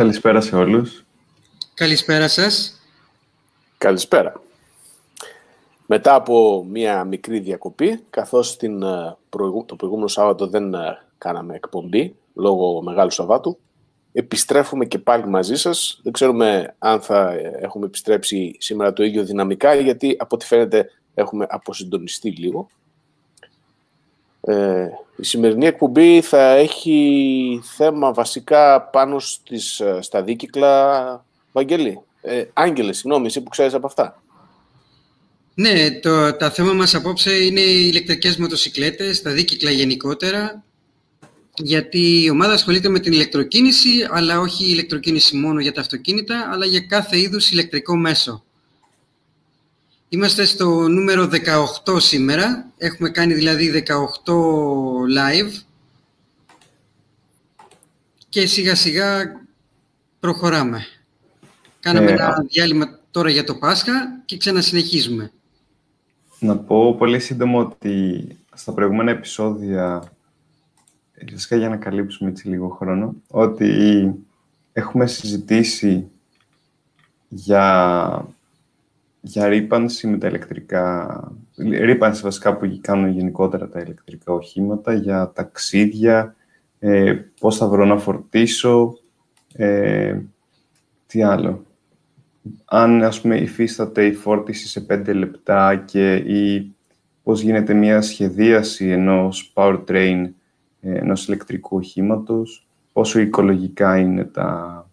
Καλησπέρα σε όλους. Καλησπέρα σας. Καλησπέρα. Μετά από μία μικρή διακοπή, καθώς την, ε, το προηγούμενο Σάββατο δεν ε, κάναμε εκπομπή, λόγω Μεγάλου Σαββάτου, επιστρέφουμε και πάλι μαζί σας. Δεν ξέρουμε αν θα ε, έχουμε επιστρέψει σήμερα το ίδιο δυναμικά, γιατί από ό,τι φαίνεται έχουμε αποσυντονιστεί λίγο. Ε, η σημερινή εκπομπή θα έχει θέμα βασικά πάνω στις, στα δίκυκλα Βαγγελή. Ε, Άγγελε, συγγνώμη, εσύ που ξέρεις από αυτά. Ναι, το, τα θέμα μας απόψε είναι οι ηλεκτρικές μοτοσυκλέτες, τα δίκυκλα γενικότερα, γιατί η ομάδα ασχολείται με την ηλεκτροκίνηση, αλλά όχι η ηλεκτροκίνηση μόνο για τα αυτοκίνητα, αλλά για κάθε είδους ηλεκτρικό μέσο. Είμαστε στο νούμερο 18 σήμερα. Έχουμε κάνει δηλαδή 18 live. Και σιγά σιγά προχωράμε. Κάναμε ε, ένα διάλειμμα τώρα για το Πάσχα και ξανασυνεχίζουμε. Να πω πολύ σύντομα ότι στα προηγούμενα επεισόδια, φυσικά για να καλύψουμε έτσι λίγο χρόνο, ότι έχουμε συζητήσει για, για ρήπανση με τα ηλεκτρικά, ρήπανση βασικά που κάνουν γενικότερα τα ηλεκτρικά οχήματα, για ταξίδια, ε, πώς θα βρω να φορτίσω, ε, τι άλλο. Αν ας πούμε υφίσταται η φόρτιση σε 5 λεπτά και ή πώς γίνεται μια σχεδίαση ενός powertrain ενός ηλεκτρικού οχήματος, πόσο οικολογικά είναι τα, τα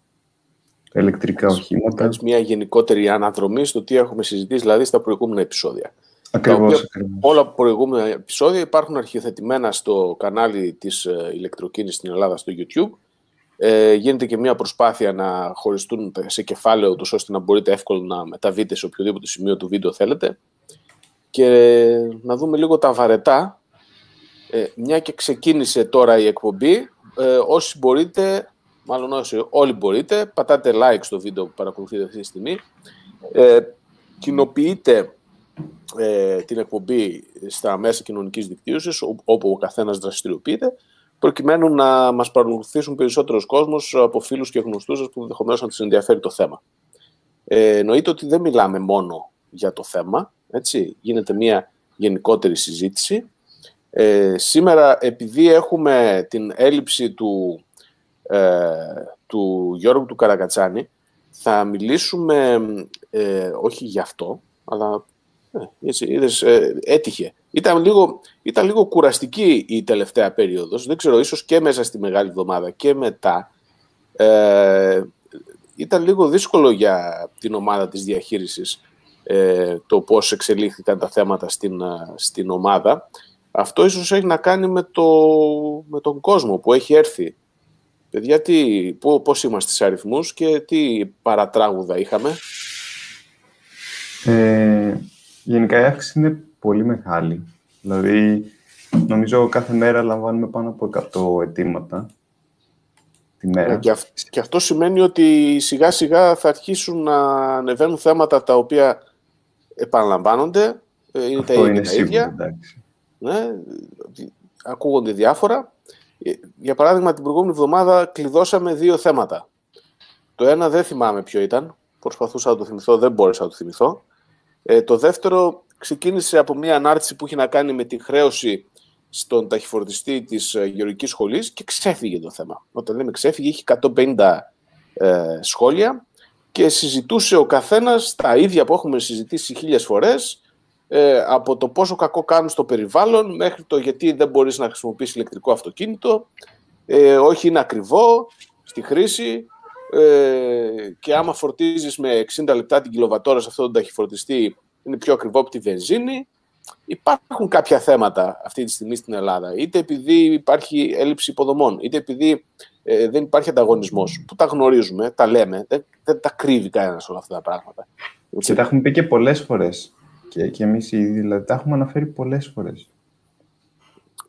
ηλεκτρικά οχήματα. Κάνεις μια γενικότερη αναδρομή στο τι έχουμε συζητήσει, δηλαδή στα προηγούμενα επεισόδια. Ακριβώς, ακριβώς. Όλα τα προηγούμενα επεισόδια υπάρχουν αρχιοθετημένα στο κανάλι της ε, ηλεκτροκίνησης στην Ελλάδα στο YouTube ε, γίνεται και μια προσπάθεια να χωριστούν σε κεφάλαιο τους ώστε να μπορείτε εύκολα να μεταβείτε σε οποιοδήποτε σημείο του βίντεο θέλετε και να δούμε λίγο τα βαρετά ε, μια και ξεκίνησε τώρα η εκπομπή ε, όσοι μπορείτε μάλλον όσοι όλοι μπορείτε πατάτε like στο βίντεο που παρακολουθείτε αυτή τη στιγμή ε, κοινοποιείτε ε, την εκπομπή στα μέσα κοινωνικής δικτύωσης όπου ο καθένας δραστηριοποιείται προκειμένου να μας παρακολουθήσουν περισσότερος κόσμος από φίλους και γνωστούς σας που ενδεχομένως να τους ενδιαφέρει το θέμα. Ε, εννοείται ότι δεν μιλάμε μόνο για το θέμα, έτσι, γίνεται μια γενικότερη συζήτηση. Ε, σήμερα, επειδή έχουμε την έλλειψη του, ε, του Γιώργου του Καρακατσάνη, θα μιλήσουμε ε, όχι για αυτό, αλλά ε, έτσι, είδες, ε, έτυχε. Ήταν λίγο, ήταν λίγο κουραστική η τελευταία περίοδος. Δεν ξέρω, ίσως και μέσα στη Μεγάλη Εβδομάδα και μετά. Ε, ήταν λίγο δύσκολο για την ομάδα της διαχείρισης ε, το πώς εξελίχθηκαν τα θέματα στην, ε, στην ομάδα. Αυτό ίσως έχει να κάνει με, το, με τον κόσμο που έχει έρθει. Παιδιά, τι, πώς είμαστε σε αριθμούς και τι παρατράγουδα είχαμε; Ε, γενικά η αύξηση είναι πολύ μεγάλη. Δηλαδή, νομίζω κάθε μέρα λαμβάνουμε πάνω από 100 αιτήματα τη μέρα. Ε, και, αυτό σημαίνει ότι σιγά σιγά θα αρχίσουν να ανεβαίνουν θέματα τα οποία επαναλαμβάνονται, ε, είναι αυτό τα ίδια. Είναι τα ίδια. Ναι, ακούγονται διάφορα. Ε, για παράδειγμα, την προηγούμενη εβδομάδα κλειδώσαμε δύο θέματα. Το ένα δεν θυμάμαι ποιο ήταν. Προσπαθούσα να το θυμηθώ, δεν μπόρεσα να το θυμηθώ. Ε, το δεύτερο ξεκίνησε από μια ανάρτηση που είχε να κάνει με τη χρέωση στον ταχυφορτιστή της ε, γεωργικής σχολής και ξέφυγε το θέμα. Όταν λέμε ξέφυγε, είχε 150 ε, σχόλια και συζητούσε ο καθένας τα ίδια που έχουμε συζητήσει χίλιες φορές ε, από το πόσο κακό κάνουν στο περιβάλλον μέχρι το γιατί δεν μπορείς να χρησιμοποιήσεις ηλεκτρικό αυτοκίνητο, ε, όχι είναι ακριβό στη χρήση ε, και άμα φορτίζεις με 60 λεπτά την κιλοβατόρα σε αυτόν τον ταχυφορτιστή είναι πιο ακριβό από τη βενζίνη. Υπάρχουν κάποια θέματα αυτή τη στιγμή στην Ελλάδα. Είτε επειδή υπάρχει έλλειψη υποδομών, είτε επειδή ε, δεν υπάρχει ανταγωνισμός. Που τα γνωρίζουμε, τα λέμε, δεν, δεν τα κρύβει κανένας όλα αυτά τα πράγματα. Και τα έχουμε πει και πολλές φορές. Και, και εμείς ήδη δηλαδή, τα έχουμε αναφέρει πολλές φορές.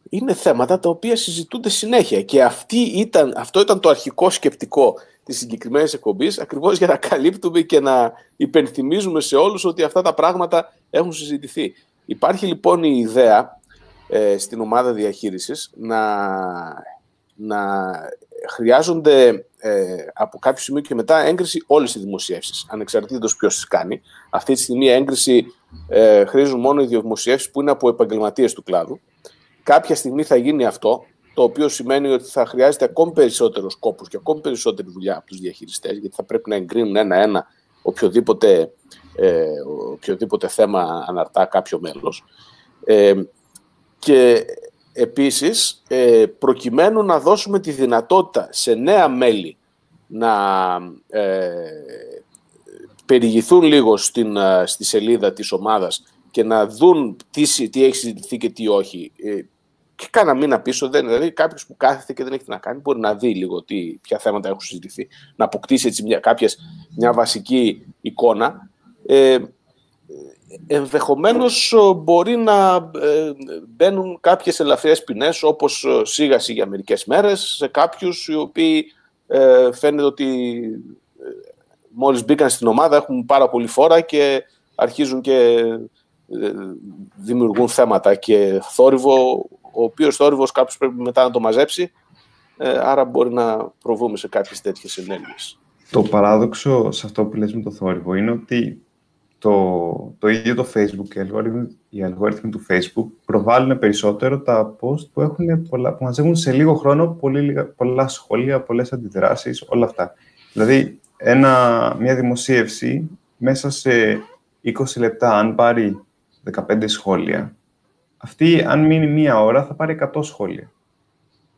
Είναι θέματα τα οποία συζητούνται συνέχεια. Και αυτή ήταν, αυτό ήταν το αρχικό σκεπτικό της συγκεκριμένης εκπομπής, ακριβώς για να καλύπτουμε και να υπενθυμίζουμε σε όλους ότι αυτά τα πράγματα έχουν συζητηθεί. Υπάρχει λοιπόν η ιδέα ε, στην ομάδα διαχείρισης να, να χρειάζονται ε, από κάποιο σημείο και μετά έγκριση όλες οι δημοσιεύσεις, ανεξαρτήτως ποιος τις κάνει. Αυτή τη στιγμή έγκριση ε, χρήζουν μόνο οι δημοσιεύσεις που είναι από επαγγελματίες του κλάδου. Κάποια στιγμή θα γίνει αυτό, το οποίο σημαίνει ότι θα χρειάζεται ακόμη περισσότερο κόπο και ακόμη περισσότερη δουλειά από τους διαχειριστές, γιατί θα πρέπει να εγκρίνουν ένα-ένα οποιοδήποτε, ε, οποιοδήποτε θέμα αναρτά κάποιο μέλος. Ε, και επίσης, ε, προκειμένου να δώσουμε τη δυνατότητα σε νέα μέλη να ε, περιηγηθούν λίγο στην, ε, στη σελίδα της ομάδας και να δουν τι, τι έχει συζητηθεί και τι όχι. Ε, και κάνα μήνα πίσω, δεν, δηλαδή κάποιος που κάθεται και δεν έχει τι να κάνει, μπορεί να δει λίγο τι, ποια θέματα έχουν συζητηθεί, να αποκτήσει έτσι μια, κάποιες, μια βασική εικόνα. Ε, ενδεχομένως μπορεί να ε, μπαίνουν κάποιες ελαφριές ποινές όπως σίγα για μερικές μέρες σε κάποιους οι οποίοι ε, φαίνεται ότι ε, μόλις μπήκαν στην ομάδα έχουν πάρα πολύ φόρα και αρχίζουν και ε, δημιουργούν θέματα και θόρυβο ο οποίος θόρυβος κάποιος πρέπει μετά να το μαζέψει, ε, άρα μπορεί να προβούμε σε κάποιες τέτοιες ενέργειες. Το παράδοξο σε αυτό που λες με το θόρυβο είναι ότι το, το ίδιο το Facebook, οι αλγόριθμοι, οι αλγόριθμοι του Facebook προβάλλουν περισσότερο τα post που, έχουν πολλά, που μαζεύουν σε λίγο χρόνο πολύ, πολλά σχόλια, πολλές αντιδράσεις, όλα αυτά. Δηλαδή, ένα, μια δημοσίευση μέσα σε 20 λεπτά, αν πάρει 15 σχόλια, αυτή, αν μείνει μία ώρα, θα πάρει 100 σχόλια.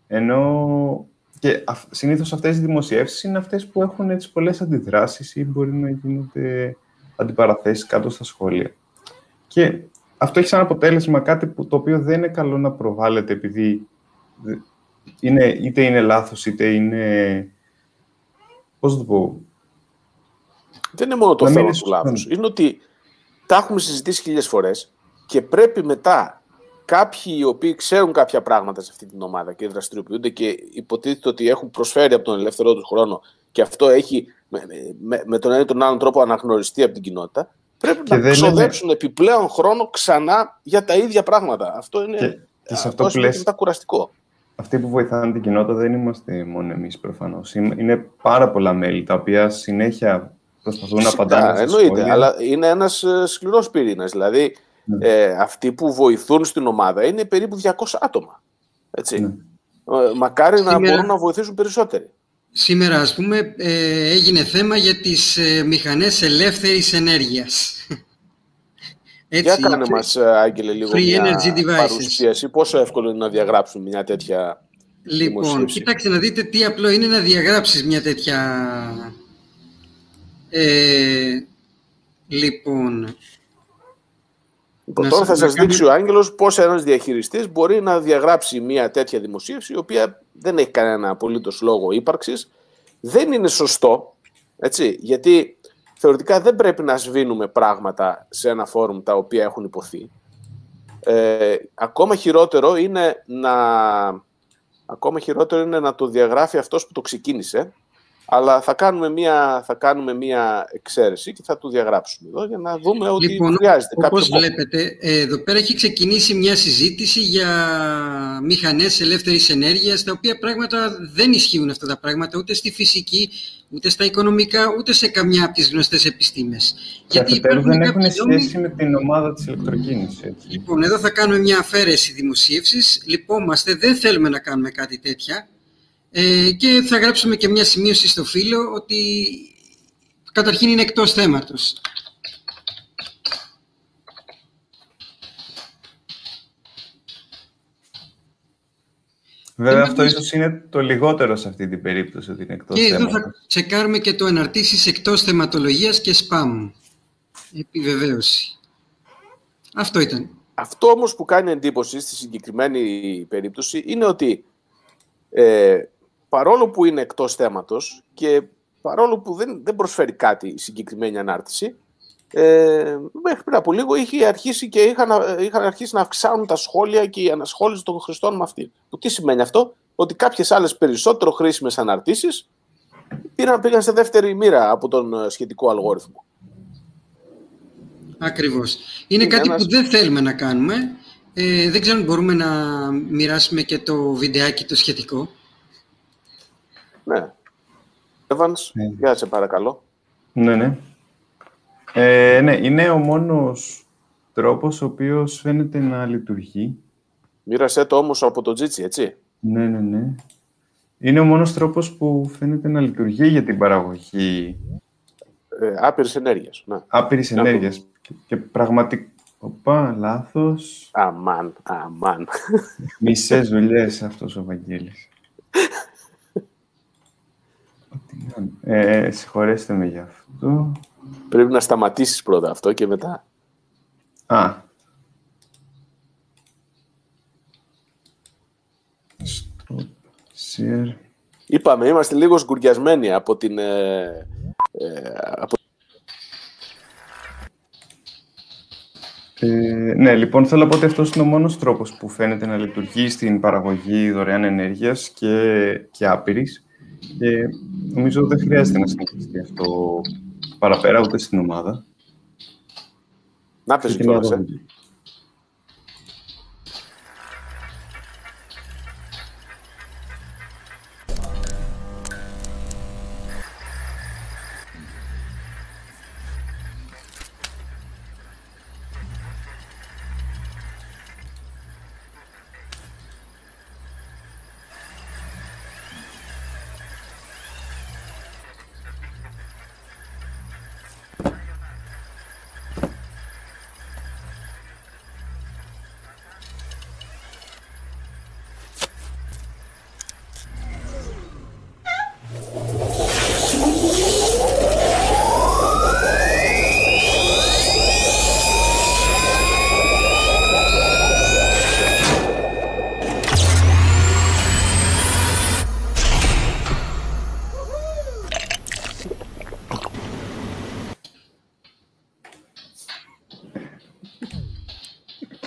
Ενώ και συνήθως αυτές οι δημοσιεύσεις είναι αυτές που έχουν έτσι πολλές αντιδράσεις ή μπορεί να γίνονται αντιπαραθέσεις κάτω στα σχόλια. Και αυτό έχει σαν αποτέλεσμα κάτι που, το οποίο δεν είναι καλό να προβάλλεται επειδή είναι, είτε είναι λάθος είτε είναι... Πώς το πω... Δεν είναι μόνο το θέμα του λάθος. Είναι ότι τα έχουμε συζητήσει χίλιες φορές και πρέπει μετά κάποιοι οι οποίοι ξέρουν κάποια πράγματα σε αυτή την ομάδα και δραστηριοποιούνται και υποτίθεται ότι έχουν προσφέρει από τον ελεύθερό τους χρόνο και αυτό έχει με, με, με τον ένα ή τον άλλον τρόπο αναγνωριστεί από την κοινότητα, πρέπει και να ξοδέψουν είναι... επιπλέον χρόνο ξανά για τα ίδια πράγματα. Αυτό είναι, και, και αυτό, αυτό είναι κουραστικό. Αυτοί που βοηθάνε την κοινότητα δεν είμαστε μόνο εμείς προφανώς. Είναι πάρα πολλά μέλη τα οποία συνέχεια προσπαθούν να απαντάνε. Εννοείται, αλλά είναι ένας ε, σκληρός πυρήνας. Δηλαδή, ναι. Ε, αυτοί που βοηθούν στην ομάδα είναι περίπου 200 άτομα. Έτσι. Ναι. Ε, μακάρι Σήμερα... να μπορούν να βοηθήσουν περισσότεροι. Σήμερα, ας πούμε, ε, έγινε θέμα για τις ε, μηχανές ελεύθερης ενέργειας. Έτσι, για κάνε μας, Άγγελε, λίγο free μια energy παρουσίαση. Πόσο εύκολο είναι να διαγράψουμε μια τέτοια Λοιπόν, κοιτάξτε να δείτε τι απλό είναι να διαγράψεις μια τέτοια... Ε, λοιπόν, Λοιπόν, τώρα θα σας δείξει ο Άγγελος πώς ένας διαχειριστής μπορεί να διαγράψει μια τέτοια δημοσίευση, η οποία δεν έχει κανένα απολύτως λόγο ύπαρξης. Δεν είναι σωστό, έτσι, γιατί θεωρητικά δεν πρέπει να σβήνουμε πράγματα σε ένα φόρουμ τα οποία έχουν υποθεί. Ε, ακόμα χειρότερο είναι να ακόμα χειρότερο είναι να το διαγράφει αυτός που το ξεκίνησε αλλά θα κάνουμε μία, θα κάνουμε μία εξαίρεση και θα το διαγράψουμε εδώ για να δούμε ότι λοιπόν, χρειάζεται κάποιο Όπως βλέπετε, εδώ πέρα έχει ξεκινήσει μια συζήτηση για μηχανές ελεύθερης ενέργειας, τα οποία πράγματα δεν ισχύουν αυτά τα πράγματα ούτε στη φυσική, ούτε στα οικονομικά, ούτε σε καμιά από τις γνωστές επιστήμες. Και Γιατί δεν έχουν σχέση με την ομάδα της ηλεκτροκίνησης. Λοιπόν, εδώ θα κάνουμε μια αφαίρεση δημοσίευσης. Λυπόμαστε, δεν θέλουμε να κάνουμε κάτι τέτοια. Ε, και θα γράψουμε και μια σημείωση στο φύλλο ότι καταρχήν είναι εκτός θέματος. Βέβαια, αυτό ίσως είναι το λιγότερο σε αυτή την περίπτωση, ότι είναι εκτός Και εδώ θα τσεκάρουμε και το αναρτήσεις εκτός θεματολογίας και spam. Επιβεβαίωση. Αυτό ήταν. Αυτό όμως που κάνει εντύπωση στη συγκεκριμένη περίπτωση είναι ότι ε, παρόλο που είναι εκτός θέματος και παρόλο που δεν, δεν προσφέρει κάτι η συγκεκριμένη ανάρτηση, ε, μέχρι πριν από λίγο είχε αρχίσει και είχαν, είχαν αρχίσει να αυξάνουν τα σχόλια και η ανασχόληση των χρηστών με αυτή. Που τι σημαίνει αυτό, ότι κάποιες άλλες περισσότερο χρήσιμες αναρτήσεις πήγαν, πήγαν σε δεύτερη μοίρα από τον ε, σχετικό αλγόριθμο. Ακριβώς. Είναι, κάτι που δεν θέλουμε να κάνουμε. Ε, δεν ξέρω αν μπορούμε να μοιράσουμε και το βιντεάκι το σχετικό. Ναι. Evans, Ναι. για σε παρακαλώ. Ναι, ναι. Ε, ναι, είναι ο μόνος τρόπος ο οποίος φαίνεται να λειτουργεί. Μοίρασέ το όμως από το Τζίτσι, έτσι. Ναι, ναι, ναι. Είναι ο μόνος τρόπος που φαίνεται να λειτουργεί για την παραγωγή Ε, άπειρες ενέργειες. Ναι. άπειρης Να ενέργειας. Και πραγματικά... Οπα, λάθος. Αμάν, αμάν. Μισές δουλειές αυτός ο Βαγγέλης. Ό,τι να είναι. Ε, συγχωρέστε με γι' αυτό. Πρέπει να σταματήσεις πρώτα αυτό και μετά. Α. Stop share. Είπαμε, είμαστε λίγο σκουριασμένοι από την... Ε, ε, από... Ε, ναι, λοιπόν, θέλω να πω ότι αυτός είναι ο μόνος τρόπος που φαίνεται να λειτουργεί στην παραγωγή δωρεάν ενέργειας και, και άπειρης. Και νομίζω δεν χρειάζεται να συνεχιστεί αυτό παραπέρα ούτε στην ομάδα. Να πες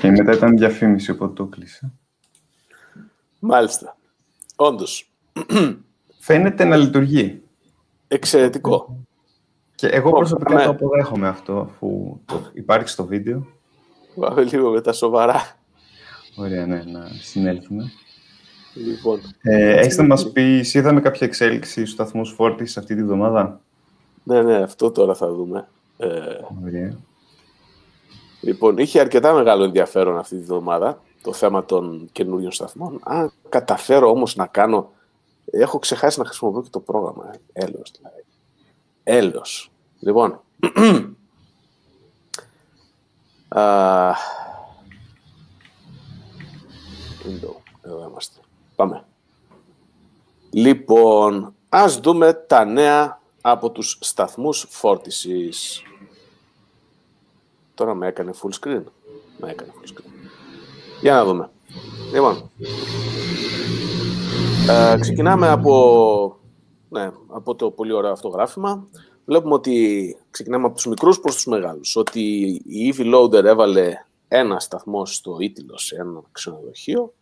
Και μετά ήταν διαφήμιση, οπότε το κλείσα. Μάλιστα. Όντως. Φαίνεται να λειτουργεί. Εξαιρετικό. Και εγώ Ω, προσωπικά ναι. το αποδέχομαι αυτό, αφού το υπάρχει στο βίντεο. Πάμε λίγο με τα σοβαρά. Ωραία, ναι, να συνέλθουμε. Λοιπόν, Ε, έχεις να μας πεις, είδαμε κάποια εξέλιξη στους σταθμούς φόρτισης αυτή τη βδομάδα; ναι, ναι, αυτό τώρα θα δούμε. Ε, Ωραία. Λοιπόν, είχε αρκετά μεγάλο ενδιαφέρον αυτή τη βδομάδα το θέμα των καινούριων σταθμών. Αν καταφέρω όμως να κάνω... Έχω ξεχάσει να χρησιμοποιώ και το πρόγραμμα. Ε. Έλεος, δηλαδή. Έλεος. Λοιπόν. Α, window. Εδώ είμαστε. Πάμε. Λοιπόν, ας δούμε τα νέα από τους σταθμούς φόρτισης. Τώρα με έκανε full screen. Με έκανε full screen. Για να δούμε. Λοιπόν, ε, ξεκινάμε από, ναι, από το πολύ ωραίο αυτό γράφημα. Βλέπουμε ότι ξεκινάμε από τους μικρούς προς τους μεγάλους. Ότι η EV Loader έβαλε ένα σταθμό στο Ήτυλο σε ένα ξενοδοχείο.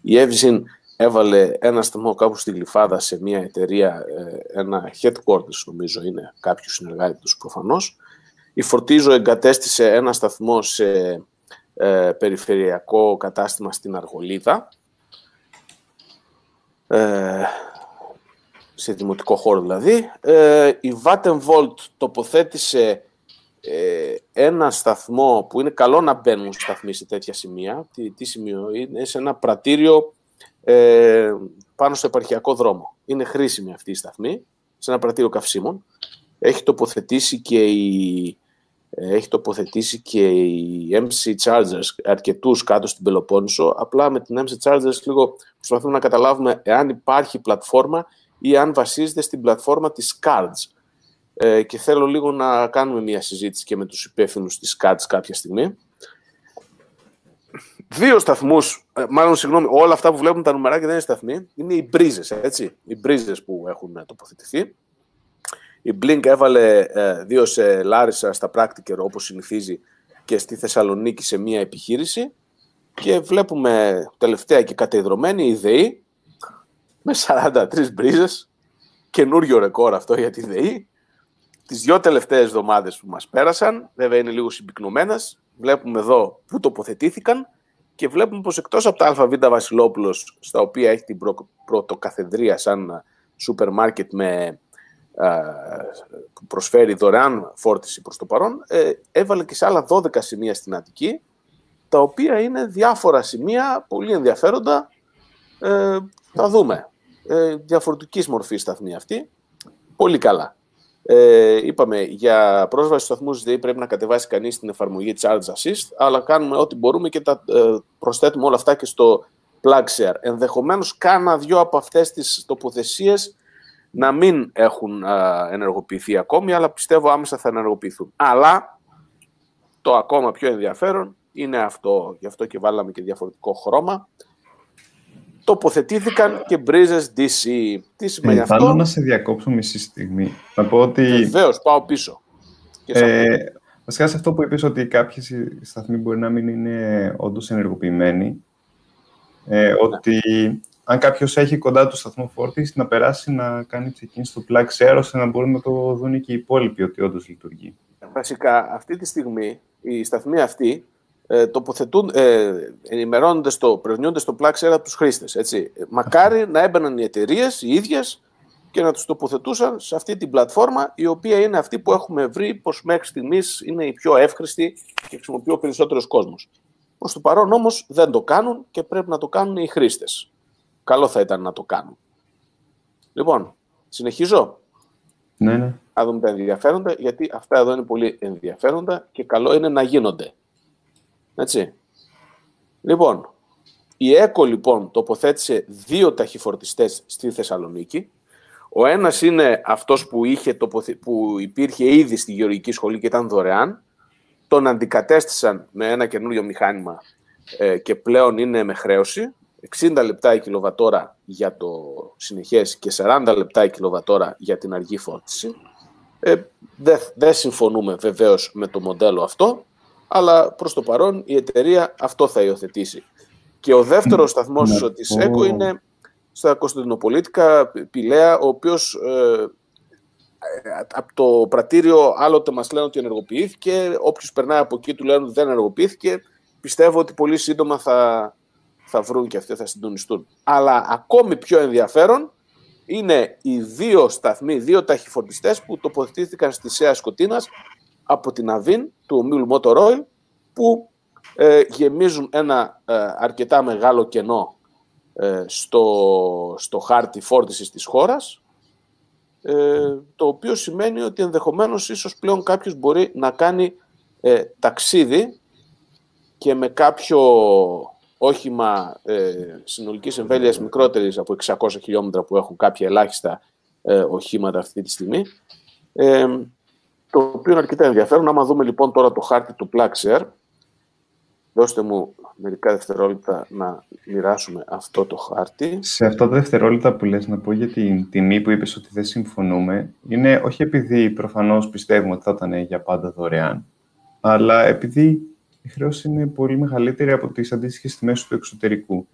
Η Evzin έβαλε ένα σταθμό κάπου στη Γλυφάδα σε μια εταιρεία, ε, ένα headquarters νομίζω είναι κάποιου συνεργάτη τους προφανώς. Η Φορτίζο εγκατέστησε ένα σταθμό σε ε, περιφερειακό κατάστημα στην Αργολίδα, ε, σε δημοτικό χώρο δηλαδή. Ε, η Vattenvolt τοποθέτησε ε, ένα σταθμό που είναι καλό να μπαίνουν σταθμοί σε τέτοια σημεία. Τι, τι σημείο είναι, σε ένα πρατήριο ε, πάνω στο επαρχιακό δρόμο. Είναι χρήσιμη αυτή η σταθμή, σε ένα πρατήριο καυσίμων. Έχει τοποθετήσει και η, ε, έχει τοποθετήσει και η MC Chargers αρκετούς κάτω στην Πελοπόννησο. Απλά με την MC Chargers λίγο προσπαθούμε να καταλάβουμε εάν υπάρχει πλατφόρμα ή αν βασίζεται στην πλατφόρμα της Cards. Ε, και θέλω λίγο να κάνουμε μια συζήτηση και με τους υπεύθυνους της Cards κάποια στιγμή. Δύο σταθμούς, ε, μάλλον συγγνώμη, όλα αυτά που βλέπουμε τα νουμεράκια δεν είναι σταθμοί, είναι οι μπρίζες, έτσι, οι μπρίζες που έχουν τοποθετηθεί. Η Blink έβαλε ε, δύο σε Λάρισα στα Practiker όπως συνηθίζει και στη Θεσσαλονίκη σε μία επιχείρηση. Και βλέπουμε τελευταία και κατεδρωμένη η ΔΕΗ με 43 μπρίζες, καινούριο ρεκόρ αυτό για τη ΔΕΗ. Τις δυο τελευταίες εβδομάδες που μας πέρασαν, βέβαια είναι λίγο συμπυκνωμένες, βλέπουμε εδώ που τοποθετήθηκαν και βλέπουμε πως εκτός από τα ΑΒ Βασιλόπουλος, στα οποία έχει την προ- πρωτοκαθεδρία σαν σούπερ μάρκετ με, που προσφέρει δωρεάν φόρτιση προς το παρόν, ε, έβαλε και σε άλλα 12 σημεία στην Αττική, τα οποία είναι διάφορα σημεία, πολύ ενδιαφέροντα, ε, θα δούμε. Ε, διαφορετικής μορφής σταθμή αυτή. Πολύ καλά. Ε, είπαμε, για πρόσβαση στους σταθμούς ΔΕΗ πρέπει να κατεβάσει κανείς την εφαρμογή Charge Assist, αλλά κάνουμε ό,τι μπορούμε και τα ε, προσθέτουμε όλα αυτά και στο PlugShare. Ενδεχομένως, κάνα δυο από αυτές τις τοποθεσίες να μην έχουν ενεργοποιηθεί ακόμη, αλλά πιστεύω άμεσα θα ενεργοποιηθούν. Αλλά το ακόμα πιο ενδιαφέρον είναι αυτό, γι' αυτό και βάλαμε και διαφορετικό χρώμα, τοποθετήθηκαν και μπρίζες DC. Τι σημαίνει ε, αυτό; Θέλω να σε διακόψω μισή στιγμή. Να πω ότι... Βεβαίως, πάω πίσω. Ε, βασικά σε αυτό που είπες ότι κάποιες σταθμοί μπορεί να μην είναι όντως ενεργοποιημένοι, ε, ναι. ότι αν κάποιος έχει κοντά του σταθμό φόρτιση, να περάσει να κάνει check-in στο plug share, ώστε να μπορούν να το δουν και οι υπόλοιποι ότι όντως λειτουργεί. Βασικά, αυτή τη στιγμή η σταθμή αυτή ε, τοποθετούν, ε, ενημερώνονται στο, πρευνιούνται στο Plug από τους χρήστες. Έτσι. Μακάρι να έμπαιναν οι εταιρείες οι ίδιες και να τους τοποθετούσαν σε αυτή την πλατφόρμα, η οποία είναι αυτή που έχουμε βρει πως μέχρι στιγμής είναι η πιο εύχρηστη και χρησιμοποιεί ο περισσότερος κόσμος. Προς το παρόν όμως δεν το κάνουν και πρέπει να το κάνουν οι χρήστες. Καλό θα ήταν να το κάνουν. Λοιπόν, συνεχίζω. Ναι, ναι. Να δούμε τα ενδιαφέροντα, γιατί αυτά εδώ είναι πολύ ενδιαφέροντα και καλό είναι να γίνονται. Έτσι. Λοιπόν, η ΕΚΟ λοιπόν τοποθέτησε δύο ταχυφορτιστές στη Θεσσαλονίκη. Ο ένας είναι αυτός που, είχε που υπήρχε ήδη στη γεωργική σχολή και ήταν δωρεάν. Τον αντικατέστησαν με ένα καινούριο μηχάνημα ε, και πλέον είναι με χρέωση. 60 λεπτά η κιλοβατόρα για το συνεχές και 40 λεπτά η κιλοβατόρα για την αργή φόρτιση. Ε, δεν δε συμφωνούμε βεβαίως με το μοντέλο αυτό αλλά προς το παρόν η εταιρεία αυτό θα υιοθετήσει. Και ο δεύτερος σταθμός ναι. της ΕΚΟ είναι στα Κωνσταντινοπολίτικα Πηλαία, ο οποίος ε, από το πρατήριο άλλοτε μας λένε ότι ενεργοποιήθηκε, όποιος περνάει από εκεί του λένε ότι δεν ενεργοποιήθηκε. Πιστεύω ότι πολύ σύντομα θα, θα βρουν και αυτοί, θα συντονιστούν. Αλλά ακόμη πιο ενδιαφέρον είναι οι δύο σταθμοί, δύο ταχυφορτιστές που τοποθετήθηκαν στη ΣΕΑ Σκοτίνας από την Αβίν του ομίλου Motor που ε, γεμίζουν ένα ε, αρκετά μεγάλο κενό ε, στο, στο χάρτη φόρτισης της χώρας το οποίο σημαίνει ότι ενδεχομένως ίσως πλέον κάποιος μπορεί να κάνει ταξίδι και με κάποιο όχημα ε, συνολικής εμβέλειας μικρότερης από 600 χιλιόμετρα που έχουν κάποια ελάχιστα οχήματα αυτή τη στιγμή το οποίο είναι αρκετά ενδιαφέρον. Άμα δούμε λοιπόν τώρα το χάρτη του Plaxer, δώστε μου μερικά δευτερόλεπτα να μοιράσουμε αυτό το χάρτη. Σε αυτό το δευτερόλεπτα που λες να πω για την τιμή που είπες ότι δεν συμφωνούμε, είναι όχι επειδή προφανώς πιστεύουμε ότι θα ήταν για πάντα δωρεάν, αλλά επειδή η χρέωση είναι πολύ μεγαλύτερη από τις αντίστοιχες τιμές του εξωτερικού.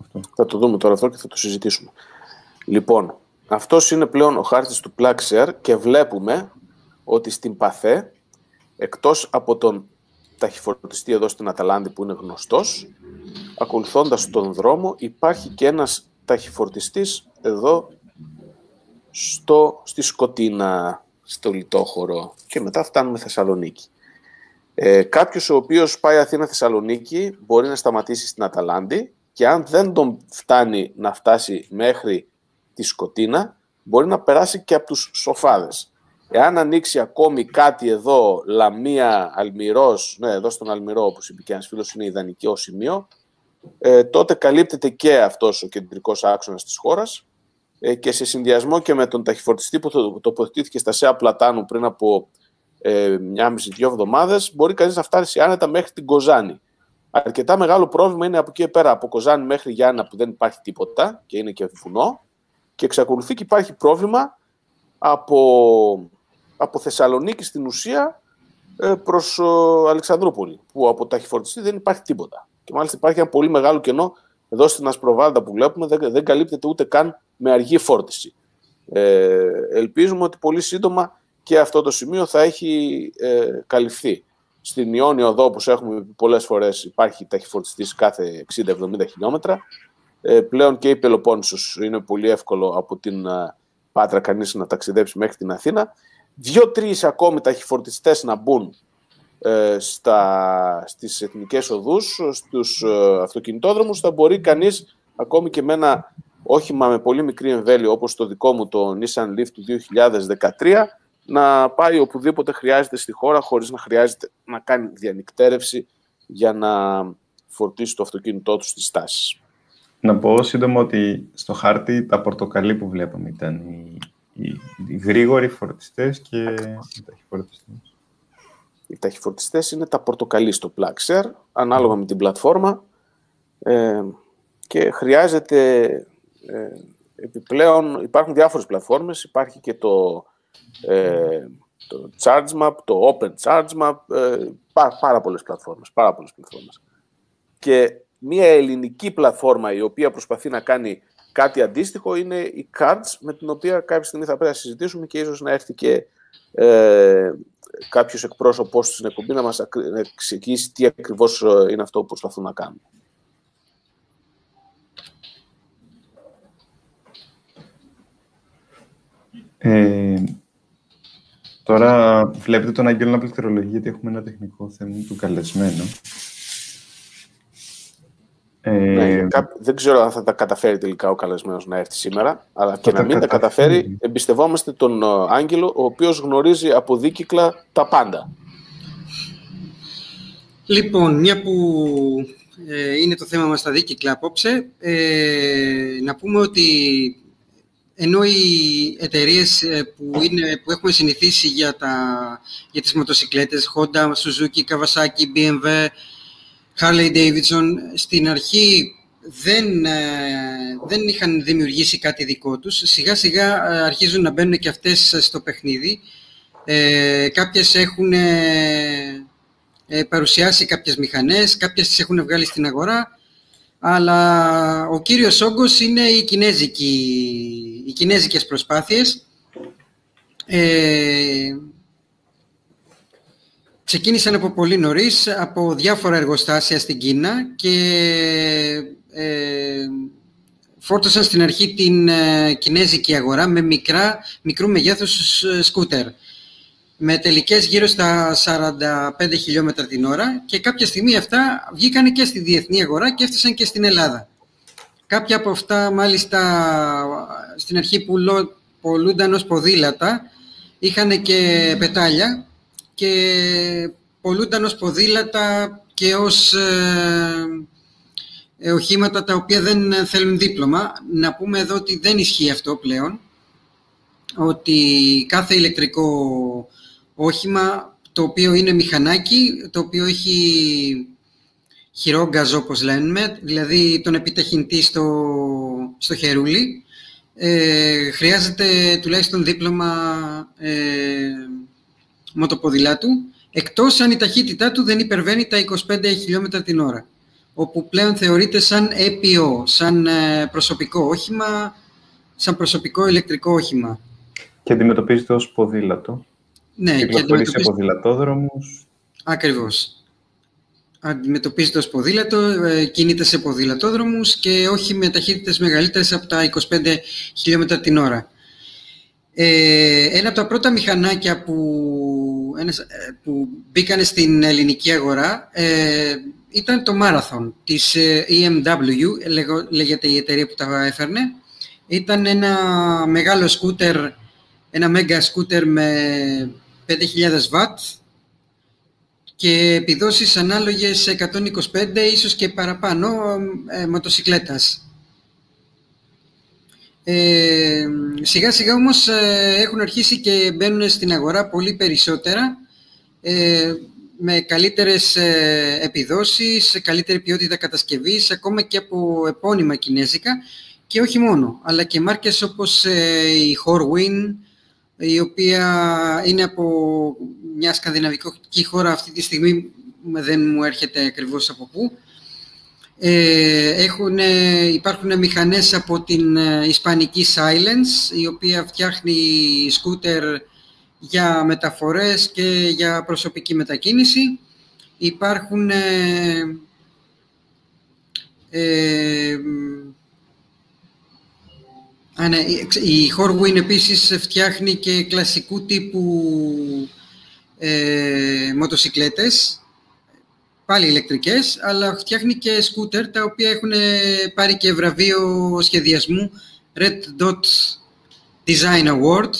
Αυτό. Θα το δούμε τώρα αυτό και θα το συζητήσουμε. Λοιπόν, αυτός είναι πλέον ο χάρτης του Plaxer και βλέπουμε ότι στην ΠΑΘΕ, εκτός από τον ταχυφορτιστή εδώ στην Αταλάντη που είναι γνωστός, ακολουθώντας τον δρόμο υπάρχει και ένας ταχυφορτιστής εδώ στο, στη Σκοτίνα, στο Λιτόχωρο και μετά φτάνουμε Θεσσαλονίκη. Ε, κάποιος ο οποίος πάει Αθήνα-Θεσσαλονίκη μπορεί να σταματήσει στην Αταλάντη και αν δεν τον φτάνει να φτάσει μέχρι τη Σκοτίνα μπορεί να περάσει και από τους σοφάδες. Εάν ανοίξει ακόμη κάτι εδώ, Λαμία, Αλμυρός, ναι, εδώ στον Αλμυρό, όπως είπε και ένας φίλος, είναι ιδανικό σημείο, ε, τότε καλύπτεται και αυτός ο κεντρικός άξονας της χώρας ε, και σε συνδυασμό και με τον ταχυφορτιστή που τοποθετήθηκε στα ΣΕΑ Πλατάνου πριν από ε, μια μισή-δυο εβδομάδες, μπορεί κανείς να φτάσει άνετα μέχρι την Κοζάνη. Αρκετά μεγάλο πρόβλημα είναι από εκεί πέρα, από Κοζάνη μέχρι Γιάννα που δεν υπάρχει τίποτα και είναι και βουνό και εξακολουθεί και υπάρχει πρόβλημα από από Θεσσαλονίκη στην ουσία ε, προς Αλεξανδρούπολη, που από ταχυφορτιστή δεν υπάρχει τίποτα. Και μάλιστα υπάρχει ένα πολύ μεγάλο κενό εδώ στην Ασπροβάλτα που βλέπουμε, δεν, δεν καλύπτεται ούτε καν με αργή φόρτιση. Ε, ελπίζουμε ότι πολύ σύντομα και αυτό το σημείο θα έχει ε, καλυφθεί. Στην Ιόνιο εδώ, όπως έχουμε πολλές φορές, υπάρχει ταχυφορτιστής κάθε 60-70 χιλιόμετρα. Ε, πλέον και η Πελοπόννησος είναι πολύ εύκολο από την Πάτρα κανείς να ταξιδέψει μέχρι την Αθήνα. Δύο-τρεις ακόμη ταχυφορτιστές να μπουν ε, στα, στις εθνικές οδούς, στους ε, αυτοκινητόδρομους, θα μπορεί κανείς ακόμη και με ένα όχημα με πολύ μικρή εμβέλεια όπως το δικό μου το Nissan Leaf του 2013 να πάει οπουδήποτε χρειάζεται στη χώρα χωρίς να χρειάζεται να κάνει διανυκτέρευση για να φορτίσει το αυτοκίνητό τους στις στάσεις. Να πω σύντομα ότι στο χάρτη τα πορτοκαλί που βλέπαμε ήταν οι, οι, οι γρήγοροι φορτιστές και οι ταχυφορτιστές. Οι ταχυφορτιστές είναι τα πορτοκαλί στο Plugshare, ανάλογα με την πλατφόρμα ε, και χρειάζεται ε, επιπλέον, υπάρχουν διάφορες πλατφόρμες, υπάρχει και το, ε, το ChargeMap, το Open ChargeMap, ε, πάρα, πάρα πολλές πλατφόρμες, πάρα πολλές πλατφόρμες. Και μια ελληνική πλατφόρμα η οποία προσπαθεί να κάνει κάτι αντίστοιχο είναι η Cards, με την οποία κάποια στιγμή θα πρέπει να συζητήσουμε και ίσως να έρθει και ε, κάποιος εκπρόσωπος στην εκπομπή να μας εξηγήσει τι ακριβώς ε, είναι αυτό που προσπαθούν να κάνουν. Ε, τώρα βλέπετε τον Άγγελο να πληκτρολογεί γιατί έχουμε ένα τεχνικό θέμα του καλεσμένου. Ε, δεν ξέρω αν θα τα καταφέρει τελικά ο καλεσμένος να έρθει σήμερα, αλλά και να μην τα καταφέρει, εμπιστευόμαστε τον ε, Άγγελο, ο οποίος γνωρίζει από δίκυκλα τα πάντα. Λοιπόν, μια που ε, είναι το θέμα μας στα δίκυκλα απόψε, ε, να πούμε ότι ενώ οι εταιρείες που, που έχουμε συνηθίσει για, τα, για τις μοτοσυκλέτες, Honda, Suzuki, Kawasaki, BMW, Harley Davidson στην αρχή δεν, ε, δεν είχαν δημιουργήσει κάτι δικό τους. Σιγά σιγά ε, αρχίζουν να μπαίνουν και αυτές στο παιχνίδι. Ε, κάποιες έχουν ε, παρουσιάσει κάποιες μηχανές, κάποιες τις έχουν βγάλει στην αγορά, αλλά ο κύριος όγκος είναι οι, κινέζικοι, οι κινέζικες προσπάθειες. Ε, ξεκίνησαν από πολύ νωρίς, από διάφορα εργοστάσια στην Κίνα και ε, φόρτωσαν στην αρχή την ε, κινέζικη αγορά με μικρά, μικρού μεγέθους ε, σκούτερ με τελικές γύρω στα 45 χιλιόμετρα την ώρα και κάποια στιγμή αυτά βγήκαν και στη διεθνή αγορά και έφτασαν και στην Ελλάδα. Κάποια από αυτά μάλιστα στην αρχή που πολλούνταν ως ποδήλατα είχαν και πετάλια και πολλούνταν ως ποδήλατα και ως ε, ε, οχήματα τα οποία δεν θέλουν δίπλωμα. Να πούμε εδώ ότι δεν ισχύει αυτό πλέον, ότι κάθε ηλεκτρικό όχημα το οποίο είναι μηχανάκι, το οποίο έχει χειρόγκαζ όπως λέμε, δηλαδή τον επιταχυντή στο, στο χερούλι, ε, χρειάζεται τουλάχιστον δίπλωμα ε, μοτοποδηλάτου, εκτός αν η ταχύτητά του δεν υπερβαίνει τα 25 χιλιόμετρα την ώρα, όπου πλέον θεωρείται σαν EPO, σαν ε, προσωπικό όχημα, σαν προσωπικό ηλεκτρικό όχημα. Και αντιμετωπίζεται ως ποδήλατο. Ναι, και αντιμετωπίζεται... σε ποδηλατόδρομους. Ακριβώς. Αντιμετωπίζεται ως ποδήλατο, ε, κινείται σε ποδηλατόδρομους και όχι με ταχύτητες μεγαλύτερες από τα 25 χιλιόμετρα την ώρα. Ε, ένα από τα πρώτα μηχανάκια που, ένας, ε, που μπήκαν στην ελληνική αγορά ε, ήταν το Marathon της ε, EMW, λέγεται η εταιρεία που τα έφερνε. Ήταν ένα μεγάλο σκούτερ, ένα μέγα σκούτερ με 5.000 βατ και επιδόσεις ανάλογες σε 125 ίσως και παραπάνω ε, μοτοσυκλέτας. Ε, σιγά σιγά όμως ε, έχουν αρχίσει και μπαίνουν στην αγορά πολύ περισσότερα ε, με καλύτερες ε, επιδόσεις, καλύτερη ποιότητα κατασκευής, ακόμα και από επώνυμα κινέζικα και όχι μόνο, αλλά και μάρκες όπως η Horwin, η οποία είναι από μια σκανδιναβική χώρα αυτή τη στιγμή, δεν μου έρχεται ακριβώς από πού, ε, έχουν, υπάρχουν μηχανές από την ε, Ισπανική Silence, η οποία φτιάχνει σκούτερ για μεταφορές και για προσωπική μετακίνηση. Υπάρχουν ε, Α, ναι, η Horwin επίσης φτιάχνει και κλασικού τύπου ε, μοτοσυκλέτες, πάλι ηλεκτρικές, αλλά φτιάχνει και σκούτερ, τα οποία έχουν πάρει και βραβείο σχεδιασμού Red Dot Design Award.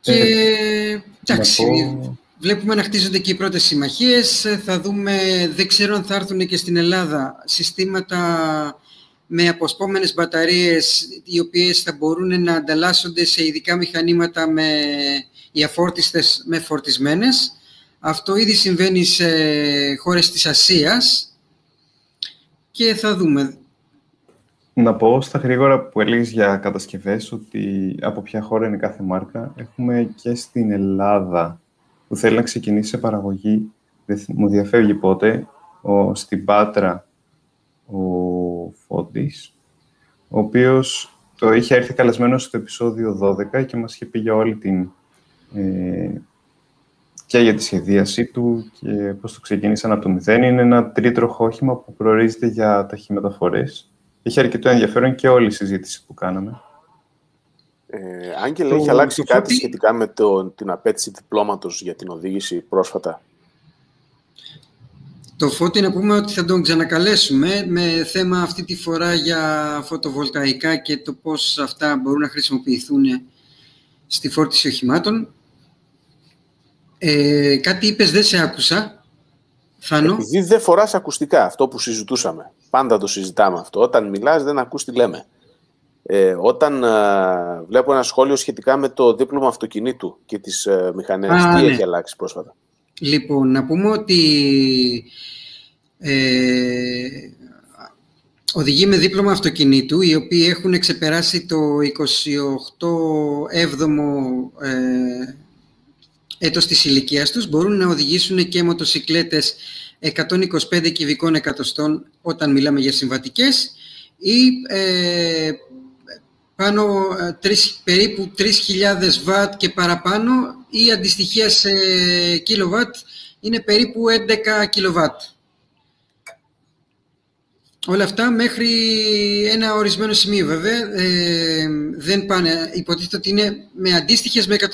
Και ε, εντάξει, βλέπουμε να χτίζονται και οι πρώτες συμμαχίες. Θα δούμε, δεν ξέρω αν θα έρθουν και στην Ελλάδα, συστήματα με αποσπόμενες μπαταρίες οι οποίες θα μπορούν να ανταλλάσσονται σε ειδικά μηχανήματα με οι αφόρτιστες με φορτισμένες. Αυτό ήδη συμβαίνει σε χώρες της Ασίας και θα δούμε. Να πω στα γρήγορα που έλεγες για κατασκευές ότι από ποια χώρα είναι κάθε μάρκα. Έχουμε και στην Ελλάδα που θέλει να ξεκινήσει σε παραγωγή, δεν μου διαφεύγει πότε, ο, στην Πάτρα ο Φώτης, ο οποίος το είχε έρθει καλεσμένος στο επεισόδιο 12 και μας είχε πει για όλη την... Ε, και για τη σχεδίασή του και πώς το ξεκίνησαν από το μηδέν. Είναι ένα τρίτροχο όχημα που προορίζεται για ταχυμεταφορές. Έχει αρκετό ενδιαφέρον και όλη η συζήτηση που κάναμε. Ε, Άγγελε, έχει αλλάξει κάτι σχετικά με το, την απέτηση διπλώματος για την οδήγηση πρόσφατα; Το Φώτη να πούμε ότι θα τον ξανακαλέσουμε με θέμα αυτή τη φορά για φωτοβολταϊκά και το πώς αυτά μπορούν να χρησιμοποιηθούν στη φόρτιση οχημάτων. Ε, κάτι είπες, δεν σε άκουσα. Θάνο. Επειδή δεν φοράς ακουστικά, αυτό που συζητούσαμε. Πάντα το συζητάμε αυτό. Όταν μιλάς δεν ακούς τι λέμε. Ε, όταν ε, βλέπω ένα σχόλιο σχετικά με το δίπλωμα αυτοκινήτου και τις ε, μηχανές, τι ναι. έχει αλλάξει πρόσφατα. Λοιπόν, να πούμε ότι ε, οδηγοί με δίπλωμα αυτοκινήτου, οι οποίοι έχουν ξεπεράσει το 28ο ε, έτος της ηλικίας τους, μπορούν να οδηγήσουν και μοτοσυκλέτες 125 κυβικών εκατοστών όταν μιλάμε για συμβατικές ή ε, πάνω 3, ε, περίπου 3.000 βατ και παραπάνω ή αντιστοιχεία σε κιλοβάτ είναι περίπου 11 κιλοβάτ. Όλα αυτά μέχρι ένα ορισμένο σημείο βέβαια ε, δεν πάνε, υποτίθεται ότι είναι με αντίστοιχες με 125.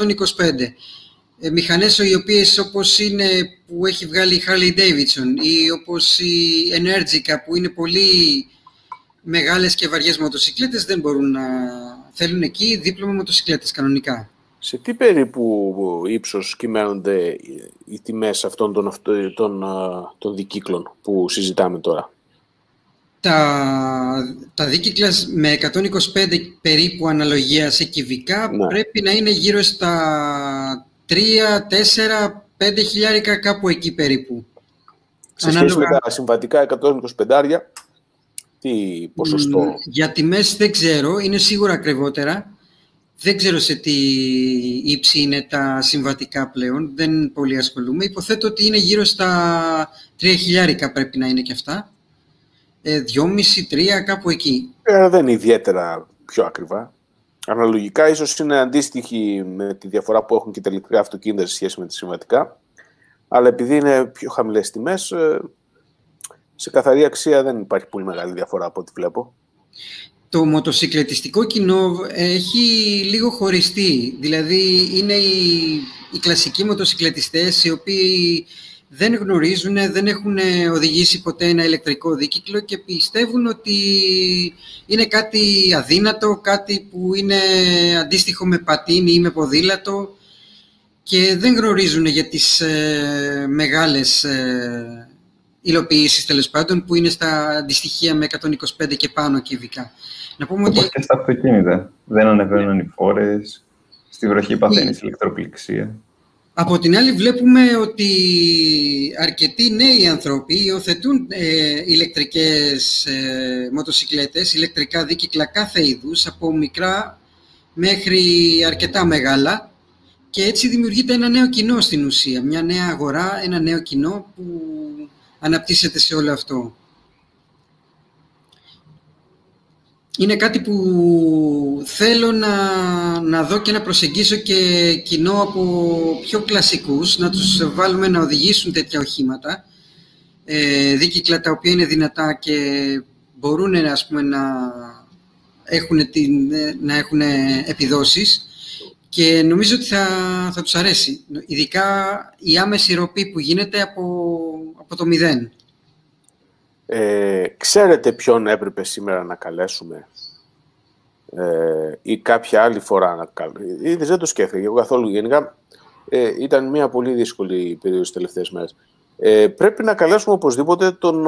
Ε, μηχανές οι οποίες όπως είναι που έχει βγάλει η Harley Davidson ή όπως η Energica που είναι πολύ μεγάλες και βαριές μοτοσυκλέτες δεν μπορούν να θέλουν εκεί δίπλωμα μοτοσυκλέτες κανονικά. Σε τι περίπου ύψος κυμαίνονται οι τιμές αυτών των, των, των δικύκλων που συζητάμε τώρα; Τα, τα δίκυκλα με 125 περίπου αναλογία σε κυβικά ναι. πρέπει να είναι γύρω στα 3, 4, 5 χιλιάρικα κάπου εκεί περίπου. Σε σχέση με τα συμβατικά 125 τι ποσοστό; Για τιμές δεν ξέρω, είναι σίγουρα ακριβότερα. Δεν ξέρω σε τι ύψη είναι τα συμβατικά πλέον, δεν πολύ ασχολούμαι. Υποθέτω ότι είναι γύρω στα 3 χιλιάρικα πρέπει να είναι και αυτά. Ε, 2,5-3 κάπου εκεί. Ε, δεν είναι ιδιαίτερα πιο ακριβά. Αναλογικά ίσως είναι αντίστοιχη με τη διαφορά που έχουν και τα ηλεκτρικά αυτοκίνητα σε σχέση με τα συμβατικά. Αλλά επειδή είναι πιο χαμηλές τιμές, ε, σε καθαρή αξία δεν υπάρχει πολύ μεγάλη διαφορά από ό,τι βλέπω. Το μοτοσυκλετιστικό κοινό έχει λίγο χωριστεί. Δηλαδή είναι οι, οι κλασικοί μοτοσυκλετιστές οι οποίοι δεν γνωρίζουν, δεν έχουν οδηγήσει ποτέ ένα ηλεκτρικό δίκυκλο και πιστεύουν ότι είναι κάτι αδύνατο, κάτι που είναι αντίστοιχο με πατίνι ή με ποδήλατο και δεν γνωρίζουν για τις ε, μεγάλες ε, υλοποιήσεις τέλος πάντων που είναι στα αντιστοιχεία με 125 και πάνω κυβικά. Να πούμε ότι... και στα αυτοκίνητα. Δεν ανεβαίνουν οι φόρες, στη βροχή παθαίνεις ναι. ηλεκτροπληξία. Από την άλλη βλέπουμε ότι αρκετοί νέοι άνθρωποι υιοθετούν ε, ηλεκτρικές ε, μοτοσυκλέτες, ηλεκτρικά δίκυκλα κάθε είδους, από μικρά μέχρι αρκετά μεγάλα και έτσι δημιουργείται ένα νέο κοινό στην ουσία, μια νέα αγορά, ένα νέο κοινό που αναπτύσσεται σε όλο αυτό. Είναι κάτι που θέλω να, να δω και να προσεγγίσω και κοινό από πιο κλασικούς, να τους βάλουμε να οδηγήσουν τέτοια οχήματα, ε, δίκυκλα τα οποία είναι δυνατά και μπορούν ας πούμε, να, έχουν την, να έχουν επιδόσεις και νομίζω ότι θα, θα τους αρέσει. Ειδικά η άμεση ροπή που γίνεται από, από το μηδέν. Ε, ξέρετε ποιον έπρεπε σήμερα να καλέσουμε ε, ή κάποια άλλη φορά να καλέσουμε. Ήδη δεν το σκέφτηκα εγώ καθόλου. Γενικά ε, ήταν μια πολύ δύσκολη περίοδος τις τελευταίες μέρες. Ε, πρέπει να καλέσουμε οπωσδήποτε τον,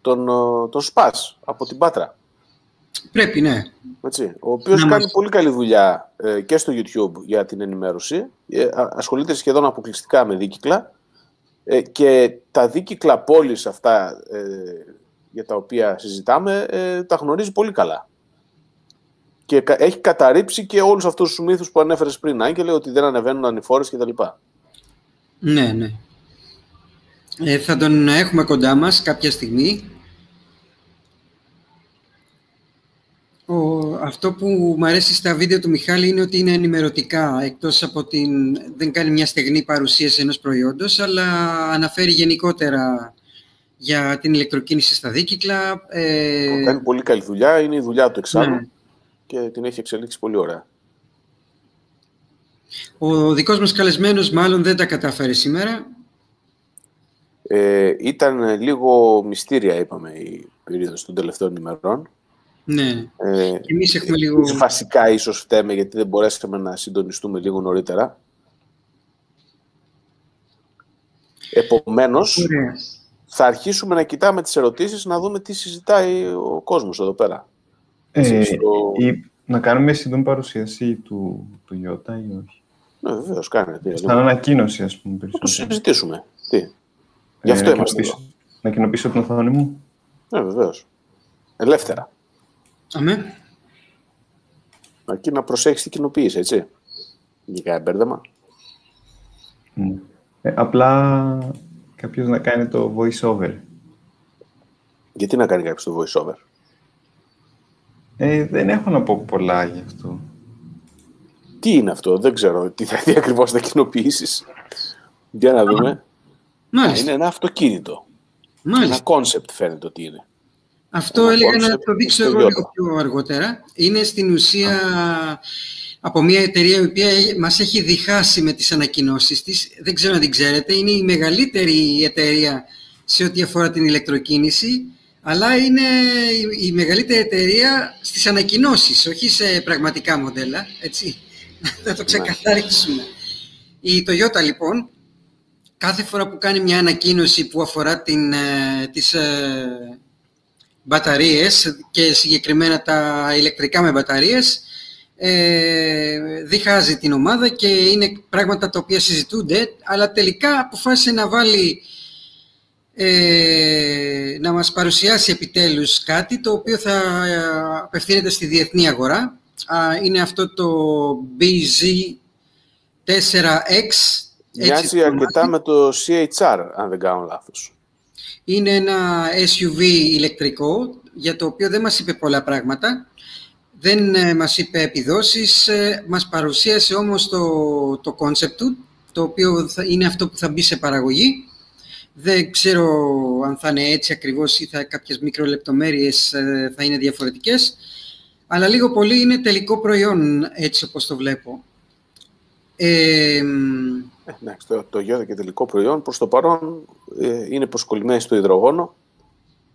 τον, τον Σπάς από την Πάτρα. Πρέπει, ναι. Έτσι, ο οποίος κάνει πολύ καλή δουλειά ε, και στο YouTube για την ενημέρωση. Ε, ασχολείται σχεδόν αποκλειστικά με δίκυκλα ε, και τα δίκυκλα πόλης αυτά για τα οποία συζητάμε τα γνωρίζει πολύ καλά. Και έχει καταρρύψει και όλους αυτούς τους μύθους που ανέφερες πριν, Άγγελε, ότι δεν ανεβαίνουν ανηφόρες κτλ. Ναι, ναι. Ε, θα τον έχουμε κοντά μας κάποια στιγμή. Ο, αυτό που μου αρέσει στα βίντεο του Μιχάλη είναι ότι είναι ενημερωτικά, εκτός από την... δεν κάνει μια στεγνή παρουσίαση ενός προϊόντος, αλλά αναφέρει γενικότερα για την ηλεκτροκίνηση στα δίκυκλα. Ε... Κάνει πολύ καλή δουλειά, είναι η δουλειά του εξάλλου ναι. και την έχει εξελίξει πολύ ωραία. Ο δικός μας καλεσμένος μάλλον δεν τα κατάφερε σήμερα. Ε, ήταν λίγο μυστήρια, είπαμε, η περίοδος των τελευταίων ημερών. Ναι. Ε, εμείς έχουμε λίγο... Βασικά ίσως φταίμε γιατί δεν μπορέσαμε να συντονιστούμε λίγο νωρίτερα. Επομένως, θα αρχίσουμε να κοιτάμε τις ερωτήσεις, να δούμε τι συζητάει ο κόσμος εδώ πέρα. Ε, ή, να κάνουμε μια σύντομη παρουσίαση του, του Ιώτα ή όχι; Ναι, βεβαίως, κάνετε. Σαν ανακοίνωση, ας πούμε. Να το συζητήσουμε. Τι; Γι' αυτό ε, είμαστε Να κοινοποιήσω την οθόνη μου. Ναι, βεβαίως. Ελεύθερα. Αμέ. Αρκεί να προσέχεις τι κοινοποιείς, έτσι. Για μπέρδεμα. Mm. Ε, απλά κάποιος να κάνει το voice-over. Γιατί να κάνει κάποιος το voice-over; Ε, δεν έχω να πω πολλά γι' αυτό. Τι είναι αυτό, δεν ξέρω. Τι, θα, τι ακριβώς θα κοινοποιήσεις. Για να δούμε. Μάλιστα. Είναι ένα αυτοκίνητο. Μάλιστα. Ένα concept φαίνεται ότι είναι. Αυτό ένα έλεγα να το δείξω εγώ λίγο πιο αργότερα. Είναι στην ουσία από μια εταιρεία η οποία μας έχει διχάσει με τις ανακοινώσεις της. Δεν ξέρω αν την ξέρετε. Είναι η μεγαλύτερη εταιρεία σε ό,τι αφορά την ηλεκτροκίνηση, αλλά είναι η μεγαλύτερη εταιρεία στις ανακοινώσεις, όχι σε πραγματικά μοντέλα. Έτσι. Να το ξεκαθαρίσουμε. Η Toyota λοιπόν κάθε φορά που κάνει μια ανακοίνωση που αφορά την, ε, τις ε, μπαταρίες και συγκεκριμένα τα ηλεκτρικά με μπαταρίες, ε, διχάζει την ομάδα και είναι πράγματα τα οποία συζητούνται, αλλά τελικά αποφάσισε να βάλει ε, να μας παρουσιάσει επιτέλους κάτι το οποίο θα ε, απευθύνεται στη διεθνή αγορά. είναι αυτό το BZ4X Μοιάζει αρκετά με το CHR, αν δεν κάνω λάθος. Είναι ένα SUV ηλεκτρικό, για το οποίο δεν μας είπε πολλά πράγματα. Δεν ε, μας είπε επιδόσεις, ε, μας παρουσίασε όμως το, το concept του, το οποίο είναι αυτό που θα μπει σε παραγωγή. Δεν ξέρω αν θα είναι έτσι ακριβώς ή θα κάποιες μικρολεπτομέρειες ε, θα είναι διαφορετικές, αλλά λίγο πολύ είναι τελικό προϊόν έτσι όπως το βλέπω. Ε, Εντάξει, το, το και τελικό προϊόν προς το παρόν ε, είναι προσκολλημένη στο υδρογόνο.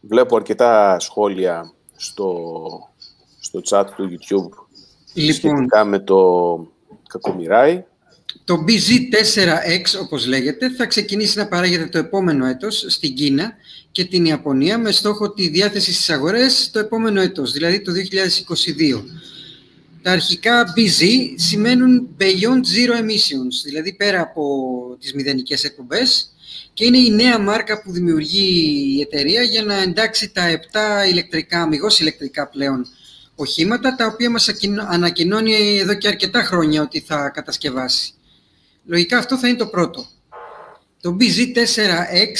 Βλέπω αρκετά σχόλια στο, στο chat του YouTube λοιπόν, σχετικά με το κακομοιράει. Το BZ4X, όπως λέγεται, θα ξεκινήσει να παράγεται το επόμενο έτος στην Κίνα και την Ιαπωνία με στόχο τη διάθεση στις αγορές το επόμενο έτος, δηλαδή το 2022. Τα αρχικά BZ σημαίνουν Beyond Zero Emissions, δηλαδή πέρα από τις μηδενικές εκπομπές και είναι η νέα μάρκα που δημιουργεί η εταιρεία για να εντάξει τα 7 ηλεκτρικά, αμυγός ηλεκτρικά πλέον οχήματα, τα οποία μας ανακοινώνει εδώ και αρκετά χρόνια ότι θα κατασκευάσει. Λογικά αυτό θα είναι το πρώτο. Το BZ4X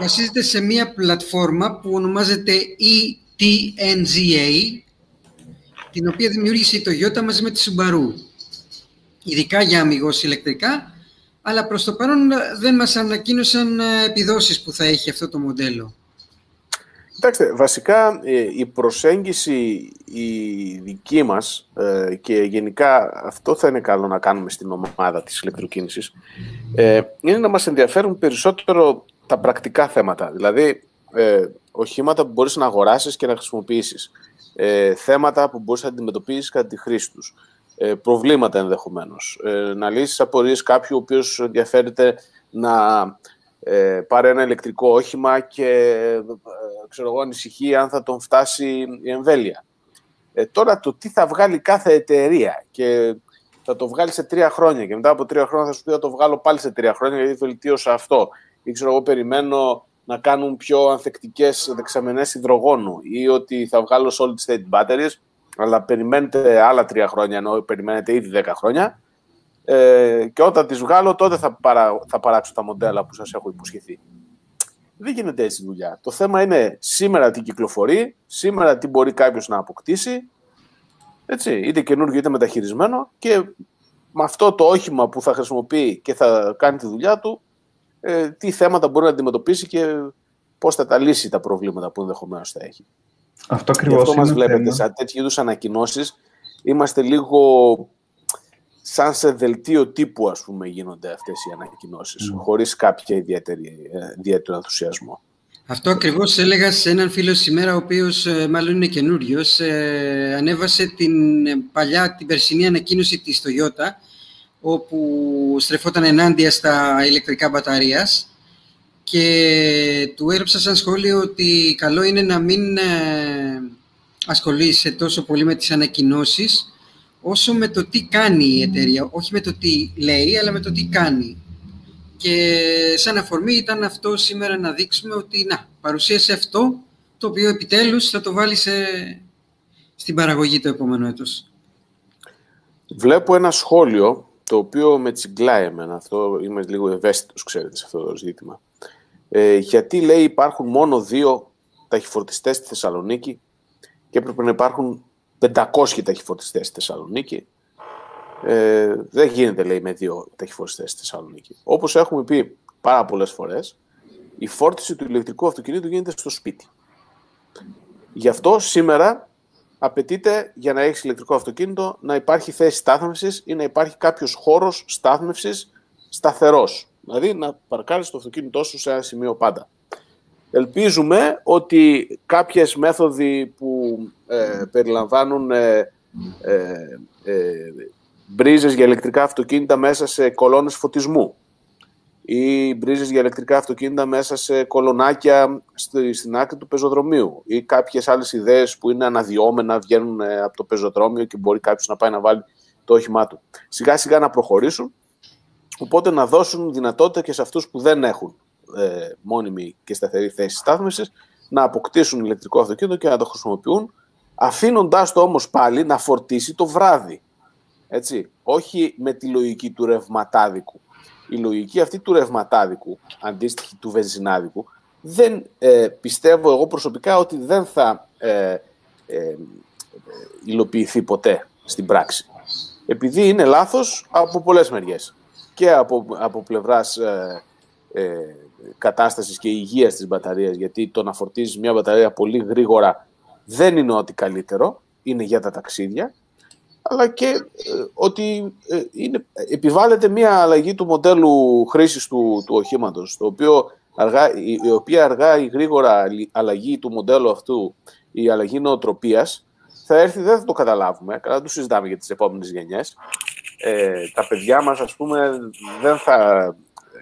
βασίζεται σε μια πλατφόρμα που ονομάζεται ETNGA, την οποία δημιούργησε η Toyota μαζί με τη Subaru. Ειδικά για αμυγός ηλεκτρικά, αλλά προς το παρόν δεν μας ανακοίνωσαν ε, επιδόσεις που θα έχει αυτό το μοντέλο. Κοιτάξτε, βασικά ε, η προσέγγιση η δική μας ε, και γενικά αυτό θα είναι καλό να κάνουμε στην ομάδα της ηλεκτροκίνησης ε, είναι να μας ενδιαφέρουν περισσότερο τα πρακτικά θέματα. Δηλαδή, οχήματα που μπορείς να αγοράσεις και να χρησιμοποιήσεις. Θέματα που μπορείς να αντιμετωπίσεις κατά τη χρήση τους. Προβλήματα ενδεχομένως. Να λύσεις απορίες κάποιου ο οποίος ενδιαφέρεται να ε, πάρει ένα ηλεκτρικό όχημα και ε, ξέρω εγώ, ανησυχεί αν θα τον φτάσει η εμβέλεια. Ε, τώρα το τι θα βγάλει κάθε εταιρεία και θα το βγάλει σε τρία χρόνια και μετά από τρία χρόνια θα σου πει θα το βγάλω πάλι σε τρία χρόνια γιατί βελτίωσα αυτό. Ή ξέρω εγώ περιμένω να κάνουν πιο ανθεκτικές δεξαμενές υδρογόνου ή ότι θα βγάλω solid state batteries αλλά περιμένετε άλλα τρία χρόνια ενώ περιμένετε ήδη δέκα χρόνια ε, και όταν τις βγάλω τότε θα, παρά, θα παράξω τα μοντέλα που σας έχω υποσχεθεί. Δεν γίνεται έτσι δουλειά. Το θέμα είναι σήμερα τι κυκλοφορεί, σήμερα τι μπορεί κάποιος να αποκτήσει, έτσι, είτε καινούργιο είτε μεταχειρισμένο και με αυτό το όχημα που θα χρησιμοποιεί και θα κάνει τη δουλειά του, ε, τι θέματα μπορεί να αντιμετωπίσει και πώς θα τα λύσει τα προβλήματα που ενδεχομένως θα έχει. Αυτό ακριβώς αυτό μας βλέπετε, σε τέτοιου είδους ανακοινώσεις, είμαστε λίγο σαν σε δελτίο τύπου, ας πούμε, γίνονται αυτές οι ανακοινώσεις, mm. χωρίς κάποια ιδιαίτερη, ε, ιδιαίτερο ενθουσιασμό. Αυτό ακριβώς έλεγα σε έναν φίλο σήμερα, ο οποίος ε, μάλλον είναι καινούριος. Ε, ανέβασε την παλιά, την περσινή ανακοίνωση της Toyota, όπου στρεφόταν ενάντια στα ηλεκτρικά μπαταρίας και του έγραψα σαν σχόλιο ότι καλό είναι να μην ε, ασχολείσαι τόσο πολύ με τις ανακοινώσεις όσο με το τι κάνει η εταιρεία, όχι με το τι λέει, αλλά με το τι κάνει. Και σαν αφορμή ήταν αυτό σήμερα να δείξουμε ότι να, παρουσίασε αυτό το οποίο επιτέλους θα το βάλει σε... στην παραγωγή το επόμενο έτος. Βλέπω ένα σχόλιο το οποίο με τσιγκλάει εμένα. Αυτό είμαι λίγο ευαίσθητος, ξέρετε, σε αυτό το ζήτημα. Ε, γιατί λέει υπάρχουν μόνο δύο ταχυφορτιστές στη Θεσσαλονίκη και έπρεπε να υπάρχουν 500 ταχυφορτιστές στη Θεσσαλονίκη. Ε, δεν γίνεται, λέει, με δύο ταχυφορτιστές στη Θεσσαλονίκη. Όπως έχουμε πει πάρα πολλές φορές, η φόρτιση του ηλεκτρικού αυτοκινήτου γίνεται στο σπίτι. Γι' αυτό σήμερα απαιτείται για να έχεις ηλεκτρικό αυτοκίνητο να υπάρχει θέση στάθμευσης ή να υπάρχει κάποιος χώρος στάθμευσης σταθερός. Δηλαδή να παρκάρεις το αυτοκίνητό σου σε ένα σημείο πάντα. Ελπίζουμε ότι κάποιες μέθοδοι που ε, περιλαμβάνουν ε, ε, ε, μπρίζες για ηλεκτρικά αυτοκίνητα μέσα σε κολόνες φωτισμού ή μπρίζες για ηλεκτρικά αυτοκίνητα μέσα σε κολονάκια στη, στην άκρη του πεζοδρομίου ή κάποιες άλλες ιδέες που είναι αναδυόμενα, βγαίνουν ε, από το πεζοδρόμιο και μπορεί κάποιος να πάει να βάλει το όχημά του. Σιγά σιγά να προχωρήσουν, οπότε να δώσουν δυνατότητα και σε αυτούς που δεν έχουν ε, μόνιμη και σταθερή θέση στάθμισης να αποκτήσουν ηλεκτρικό αυτοκίνητο και να το χρησιμοποιούν, αφήνοντάς το όμως πάλι να φορτίσει το βράδυ. Έτσι, όχι με τη λογική του ρευματάδικου. Η λογική αυτή του ρευματάδικου, αντίστοιχη του βενζινάδικου, δεν ε, πιστεύω εγώ προσωπικά ότι δεν θα ε, ε, υλοποιηθεί ποτέ στην πράξη. Επειδή είναι λάθος από πολλές μεριές. Και από, από πλευράς ε, ε Κατάστασης και υγείας της μπαταρίας, γιατί το να φορτίζεις μια μπαταρία πολύ γρήγορα δεν είναι ό,τι καλύτερο, είναι για τα ταξίδια, αλλά και ε, ότι ε, είναι, επιβάλλεται μια αλλαγή του μοντέλου χρήσης του, του οχήματος, το οποίο αργά, η, η οποία αργά ή γρήγορα αλλαγή του μοντέλου αυτού, η αλλαγή νοοτροπίας, θα έρθει, δεν θα το καταλάβουμε, καλά το συζητάμε για τις επόμενες γενιές. Ε, τα παιδιά μας, ας πούμε, δεν θα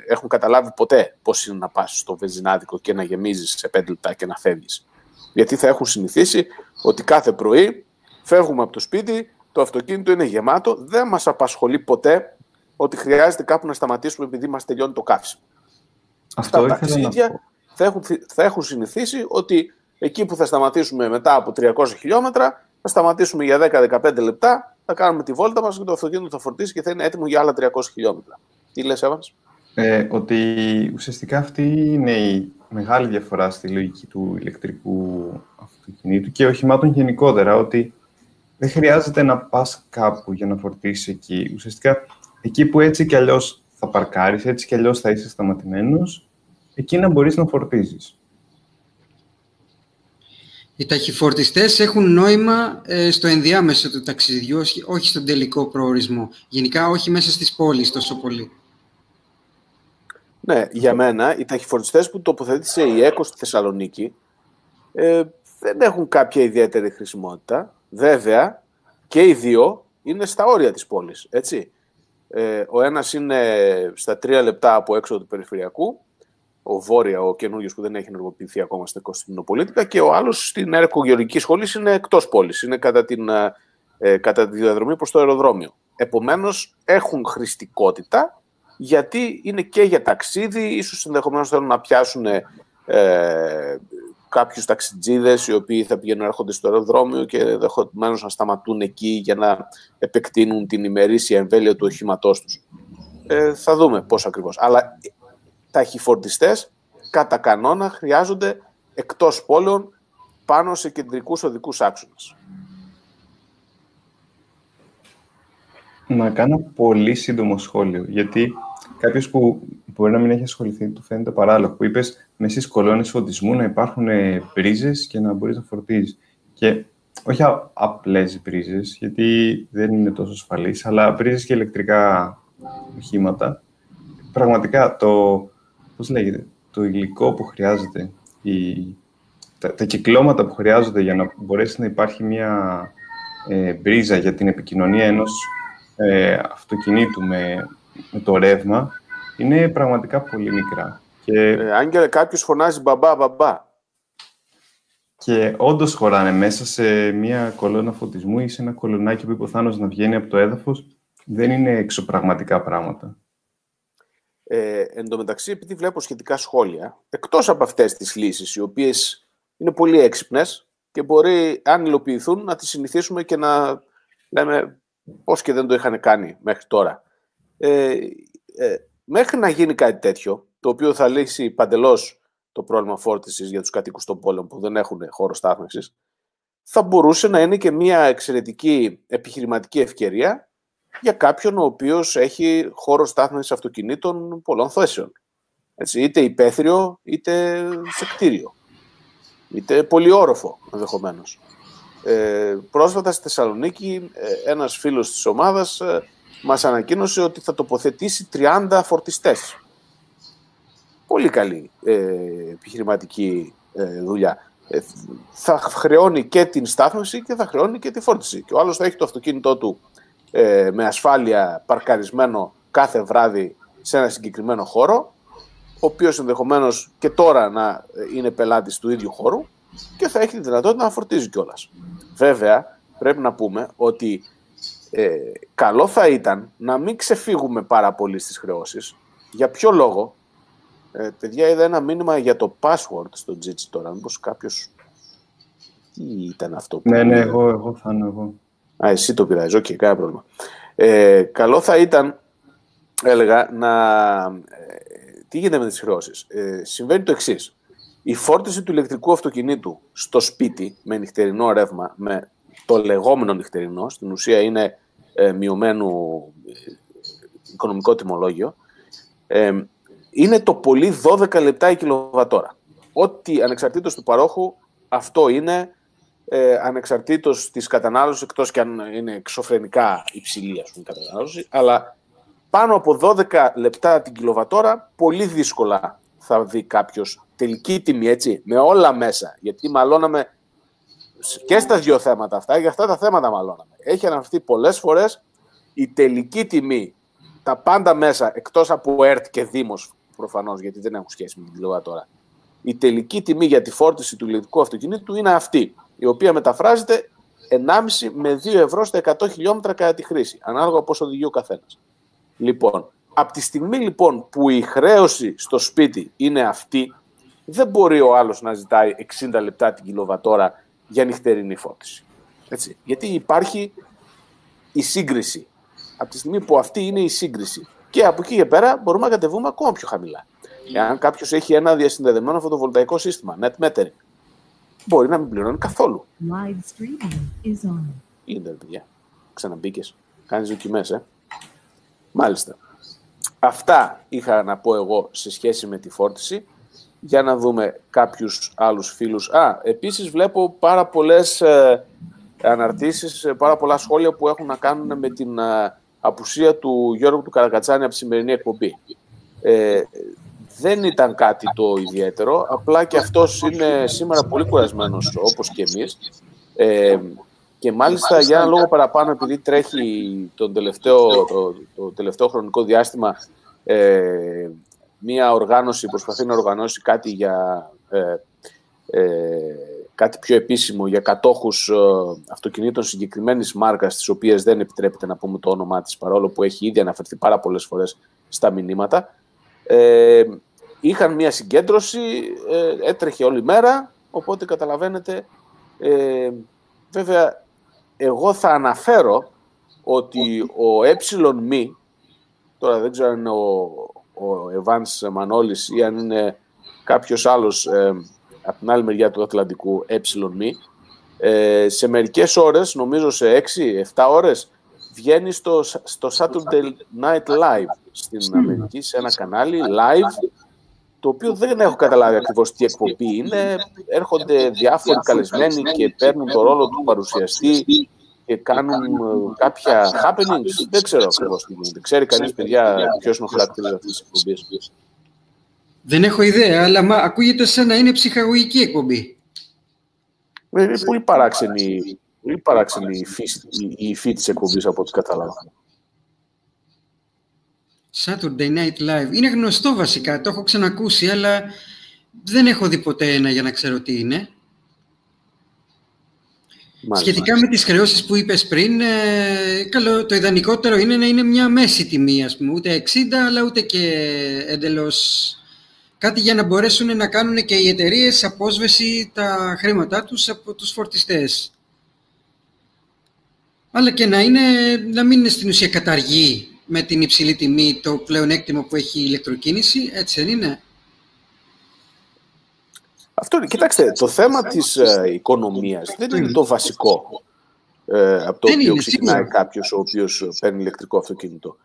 έχουν καταλάβει ποτέ πώς είναι να πας στο βενζινάδικο και να γεμίζεις σε πέντε λεπτά και να φεύγεις. Γιατί θα έχουν συνηθίσει ότι κάθε πρωί φεύγουμε από το σπίτι, το αυτοκίνητο είναι γεμάτο, δεν μας απασχολεί ποτέ ότι χρειάζεται κάπου να σταματήσουμε επειδή μας τελειώνει το καύσιμο. Αυτό Τα ταξίδια θα έχουν, θα έχουν συνηθίσει ότι εκεί που θα σταματήσουμε μετά από 300 χιλιόμετρα, θα σταματήσουμε για 10-15 λεπτά, θα κάνουμε τη βόλτα μας και το αυτοκίνητο θα φορτίσει και θα είναι έτοιμο για άλλα 300 χιλιόμετρα. Τι λες, Εύανς; Ε, ότι ουσιαστικά αυτή είναι η μεγάλη διαφορά στη λογική του ηλεκτρικού αυτοκινήτου και οχημάτων γενικότερα, ότι δεν χρειάζεται να πας κάπου για να φορτίσεις εκεί. Ουσιαστικά, εκεί που έτσι κι αλλιώς θα παρκάρεις, έτσι κι αλλιώς θα είσαι σταματημένος, εκεί να μπορείς να φορτίζεις. Οι ταχυφορτιστές έχουν νόημα ε, στο ενδιάμεσο του ταξιδιού, όχι στον τελικό προορισμό. Γενικά όχι μέσα στις πόλεις τόσο πολύ. Ναι, για μένα οι ταχυφορτιστές που τοποθέτησε η ΕΚΟ στη Θεσσαλονίκη ε, δεν έχουν κάποια ιδιαίτερη χρησιμότητα. Βέβαια, και οι δύο είναι στα όρια της πόλης, έτσι. Ε, ο ένας είναι στα τρία λεπτά από έξω του περιφερειακού, ο Βόρεια, ο καινούριο που δεν έχει ενεργοποιηθεί ακόμα στην Κωνσταντινοπολίτικα, και ο άλλος στην Ερκογεωργικής Σχολής είναι εκτός πόλης. Είναι κατά, την, ε, ε, κατά τη διαδρομή προς το αεροδρόμιο. Επομένως, έχουν χρηστικότητα γιατί είναι και για ταξίδι, ίσως ενδεχομένως θέλουν να πιάσουν ε, κάποιους ταξιτζίδες οι οποίοι θα πηγαίνουν έρχονται στο αεροδρόμιο και ενδεχομένως να σταματούν εκεί για να επεκτείνουν την ημερήσια εμβέλεια του οχήματός τους. Ε, θα δούμε πώς ακριβώς. Αλλά ταχυφορτιστέ κατά κανόνα χρειάζονται εκτός πόλεων πάνω σε κεντρικούς οδικούς άξονες. Να κάνω πολύ σύντομο σχόλιο, γιατί κάποιος που μπορεί να μην έχει ασχοληθεί, του φαίνεται παράλογο. Που είπες μέσα στις κολόνες φωτισμού να υπάρχουν πρίζες και να μπορείς να φορτίζεις. Και όχι απλές πρίζες, γιατί δεν είναι τόσο ασφαλείς, αλλά πρίζες και ηλεκτρικά οχήματα. Πραγματικά το, πώς λέγεται, το υλικό που χρειάζεται, η, τα, τα κυκλώματα που χρειάζονται για να μπορέσει να υπάρχει μια ε, μπρίζα για την επικοινωνία ενός ε, αυτοκινήτου με, με το ρεύμα, είναι πραγματικά πολύ μικρά. Και... Ε, Άγγελε, κάποιος φωνάζει μπαμπά, μπαμπά. Και όντως χωράνε μέσα σε μια κολόνα φωτισμού ή σε ένα κολονάκι που υποθάνω να βγαίνει από το έδαφος. Δεν είναι εξωπραγματικά πράγματα. Ε, εν τω μεταξύ, επειδή βλέπω σχετικά σχόλια, εκτός από αυτές τις λύσεις, οι οποίες είναι πολύ έξυπνες και μπορεί, αν υλοποιηθούν, να τις συνηθίσουμε και να λέμε πώς και δεν το είχαν κάνει μέχρι τώρα. Ε, ε, μέχρι να γίνει κάτι τέτοιο, το οποίο θα λύσει παντελώς το πρόβλημα φόρτισης για τους κατοίκους των πόλεων που δεν έχουν χώρο στάθμευσης, θα μπορούσε να είναι και μια εξαιρετική επιχειρηματική ευκαιρία για κάποιον ο οποίος έχει χώρο στάθμευσης αυτοκινήτων πολλών θέσεων. Έτσι, είτε υπαίθριο, είτε σε κτίριο. Είτε πολυόροφο ενδεχομένως. Ε, πρόσφατα στη Θεσσαλονίκη ε, ένας φίλος της ομάδας ε, μας ανακοίνωσε ότι θα τοποθετήσει 30 φορτιστές. Πολύ καλή ε, επιχειρηματική ε, δουλειά. Ε, θα χρεώνει και την στάθμευση και θα χρεώνει και τη φόρτιση. Και ο άλλος θα έχει το αυτοκίνητό του ε, με ασφάλεια παρκαρισμένο κάθε βράδυ σε ένα συγκεκριμένο χώρο, ο οποίος ενδεχομένως και τώρα να είναι πελάτης του ίδιου χώρου και θα έχει τη δυνατότητα να φορτίζει κιόλας. Βέβαια, πρέπει να πούμε ότι ε, καλό θα ήταν να μην ξεφύγουμε πάρα πολύ στις χρεώσεις. Για ποιο λόγο, ε, παιδιά, είδα ένα μήνυμα για το password στο Jitsi τώρα. Μήπως κάποιος... Τι ήταν αυτό που... Ναι, ναι, εγώ, εγώ θα είμαι εγώ. Α, εσύ το πειράζεις, OK, okay, κανένα πρόβλημα. Ε, καλό θα ήταν, έλεγα, να... Ε, τι γίνεται με τις χρεώσεις; Ε, συμβαίνει το εξής. Η φόρτιση του ηλεκτρικού αυτοκινήτου στο σπίτι με νυχτερινό ρεύμα, με το λεγόμενο νυχτερινό, στην ουσία είναι ε, μειωμένου ε, οικονομικό τιμολόγιο, ε, είναι το πολύ 12 λεπτά η κιλοβατόρα. Ό,τι ανεξαρτήτως του παρόχου, αυτό είναι ε, ανεξαρτήτως της κατανάλωσης, εκτός και αν είναι εξωφρενικά υψηλή ας πούμε, η κατανάλωση, αλλά πάνω από 12 λεπτά την κιλοβατόρα, πολύ δύσκολα θα δει κάποιος τελική τιμή, έτσι, με όλα μέσα. Γιατί μαλώναμε και στα δύο θέματα αυτά, για αυτά τα θέματα μαλώναμε. Έχει αναφερθεί πολλές φορές η τελική τιμή, τα πάντα μέσα, εκτός από ΕΡΤ και Δήμος προφανώς, γιατί δεν έχουν σχέση με την τώρα. Η τελική τιμή για τη φόρτιση του ηλεκτρικού αυτοκινήτου είναι αυτή, η οποία μεταφράζεται 1,5 με 2 ευρώ στα 100 χιλιόμετρα κατά τη χρήση, ανάλογα πώ οδηγεί ο καθένας. Λοιπόν, από τη στιγμή λοιπόν που η χρέωση στο σπίτι είναι αυτή, δεν μπορεί ο άλλος να ζητάει 60 λεπτά την κιλοβατόρα για νυχτερινή φόρτιση. Έτσι. Γιατί υπάρχει η σύγκριση. Από τη στιγμή που αυτή είναι η σύγκριση. Και από εκεί και πέρα μπορούμε να κατεβούμε ακόμα πιο χαμηλά. Εάν κάποιος έχει ένα διασυνδεδεμένο φωτοβολταϊκό σύστημα, net metering, μπορεί να μην πληρώνει καθόλου. Live streaming is on. Είναι, παιδιά. Ξαναμπήκες. Κάνεις δοκιμές, ε. Μάλιστα. Αυτά είχα να πω εγώ σε σχέση με τη φόρτιση. Για να δούμε κάποιους άλλους φίλους. Α, επίσης βλέπω πάρα πολλές ε, αναρτήσεις, ε, πάρα πολλά σχόλια που έχουν να κάνουν με την ε, απουσία του Γιώργου του Καρακατσάνη από τη σημερινή εκπομπή. Ε, δεν ήταν κάτι το ιδιαίτερο, απλά και αυτός είναι σήμερα πολύ κουρασμένος όπως και εμείς. Ε, και μάλιστα για ένα λόγο παραπάνω, επειδή τρέχει τον τελευταίο, το, το τελευταίο χρονικό διάστημα ε, μία οργάνωση, προσπαθεί να οργανώσει κάτι για ε, ε, κάτι πιο επίσημο για κατόχους ε, αυτοκινήτων συγκεκριμένης μάρκας, τις οποίες δεν επιτρέπεται να πούμε το όνομά της, παρόλο που έχει ήδη αναφερθεί πάρα πολλές φορές στα μηνύματα. Ε, είχαν μία συγκέντρωση, ε, έτρεχε όλη μέρα, οπότε καταλαβαίνετε, ε, βέβαια, εγώ θα αναφέρω ότι ο ε τώρα δεν ξέρω αν είναι ο, ο Ευάνς Μανώλης ή αν είναι κάποιος άλλος ε, από την άλλη μεριά του Ατλαντικού, ε ε, σε μερικές ώρες, νομίζω σε 6-7 ώρες, βγαίνει στο, στο Saturday Night Live στην Αμερική, σε ένα κανάλι live, το οποίο δεν έχω καταλάβει ακριβώς τι εκπομπή είναι. Έρχονται διάφοροι καλεσμένοι και παίρνουν το ρόλο του παρουσιαστή και κάνουν ε, κάποια happenings. Δεν ξέρω ακριβώς τι γίνεται. Ξέρει κανείς, παιδιά, ποιος είναι ο χαρακτήρας αυτής της εκπομπής; Δεν έχω ιδέα, αλλά μα, ακούγεται σαν να είναι ψυχαγωγική εκπομπή. Ε, είναι πολύ παράξενη, πολύ παράξενη η φύση, η, υφή της εκπομπής από ό,τι κατάλαβα. Saturday Night Live. Είναι γνωστό βασικά, το έχω ξανακούσει, αλλά δεν έχω δει ποτέ ένα για να ξέρω τι είναι. Μάλιστα. Σχετικά με τις χρεώσεις που είπες πριν, ε, καλό, το ιδανικότερο είναι να είναι μια μέση τιμή, ας πούμε, ούτε 60, αλλά ούτε και εντελώς κάτι για να μπορέσουν να κάνουν και οι εταιρείες απόσβεση τα χρήματά τους από τους φορτιστές. Αλλά και να, είναι, να μην είναι στην ουσία καταργή με την υψηλή τιμή το πλεονέκτημα που έχει η ηλεκτροκίνηση, έτσι δεν είναι. Αυτό είναι. Κοιτάξτε, το θέμα της ε, οικονομίας δεν είναι το βασικό ε, από το δεν οποίο ξεκινάει κάποιος ο οποίος παίρνει ηλεκτρικό αυτοκίνητο.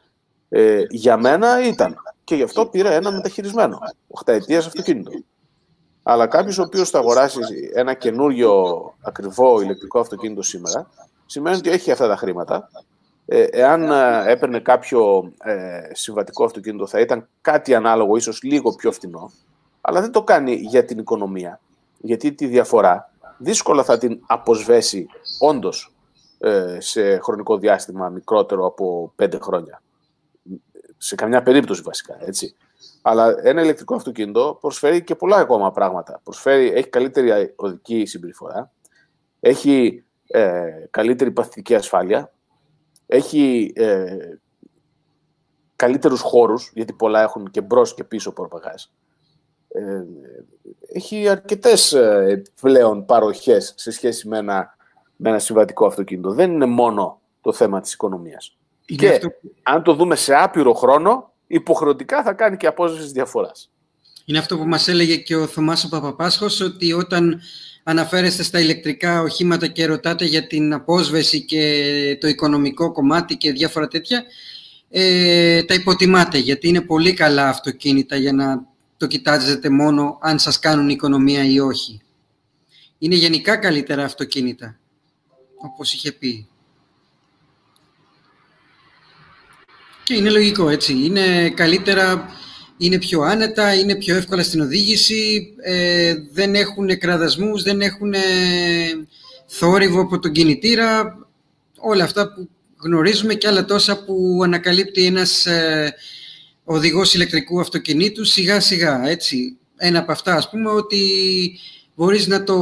Ε, για μένα ήταν. Και γι' αυτό πήρα ένα μεταχειρισμένο. 8 αυτοκίνητο. Αλλά κάποιος ο οποίος θα αγοράσει ένα καινούριο ακριβό ηλεκτρικό αυτοκίνητο σήμερα, σημαίνει ότι έχει αυτά τα χρήματα. Ε, εάν ε, έπαιρνε κάποιο ε, συμβατικό αυτοκίνητο, θα ήταν κάτι ανάλογο, ίσως λίγο πιο φθηνό. Αλλά δεν το κάνει για την οικονομία. Γιατί τη διαφορά δύσκολα θα την αποσβέσει όντως ε, σε χρονικό διάστημα μικρότερο από πέντε χρόνια σε καμιά περίπτωση βασικά, έτσι. Αλλά ένα ηλεκτρικό αυτοκίνητο προσφέρει και πολλά ακόμα πράγματα. Προσφέρει, έχει καλύτερη οδική συμπεριφορά, έχει ε, καλύτερη παθητική ασφάλεια, έχει ε, καλύτερους χώρους, γιατί πολλά έχουν και μπρος και πίσω προπαγάς. Ε, έχει αρκετές ε, πλέον παροχές σε σχέση με ένα, με ένα συμβατικό αυτοκίνητο. Δεν είναι μόνο το θέμα της οικονομίας και αν το δούμε σε άπειρο χρόνο, υποχρεωτικά θα κάνει και απόσβεση διαφοράς. Είναι αυτό που μας έλεγε και ο Θωμάς ο Παπαπάσχος, ότι όταν αναφέρεστε στα ηλεκτρικά οχήματα και ρωτάτε για την απόσβεση και το οικονομικό κομμάτι και διάφορα τέτοια, ε, τα υποτιμάτε, γιατί είναι πολύ καλά αυτοκίνητα για να το κοιτάζετε μόνο αν σας κάνουν οικονομία ή όχι. Είναι γενικά καλύτερα αυτοκίνητα, όπως είχε πει. Και είναι λογικό, έτσι. Είναι καλύτερα, είναι πιο άνετα, είναι πιο εύκολα στην οδήγηση, ε, δεν έχουν κραδασμούς, δεν έχουν θόρυβο από τον κινητήρα, όλα αυτά που γνωρίζουμε και άλλα τόσα που ανακαλύπτει ένας ε, οδηγός ηλεκτρικού αυτοκινήτου σιγά σιγά, έτσι. Ένα από αυτά, ας πούμε, ότι μπορείς να, το,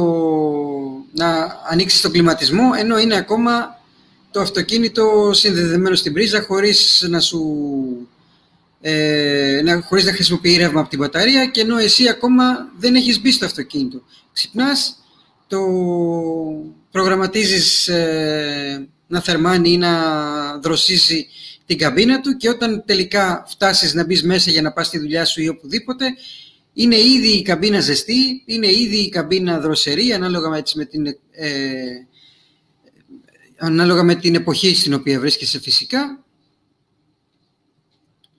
να ανοίξεις τον κλιματισμό, ενώ είναι ακόμα το αυτοκίνητο συνδεδεμένο στην πρίζα χωρίς να σου ε, να, χωρίς να χρησιμοποιεί ρεύμα από την μπαταρία και ενώ εσύ ακόμα δεν έχεις μπει στο αυτοκίνητο. Ξυπνάς, το προγραμματίζεις ε, να θερμάνει ή να δροσίσει την καμπίνα του και όταν τελικά φτάσεις να μπεις μέσα για να πας στη δουλειά σου ή οπουδήποτε, είναι ήδη η καμπίνα ζεστή, είναι ήδη η καμπίνα δροσερή, ανάλογα με, με την ε, ανάλογα με την εποχή στην οποία βρίσκεσαι φυσικά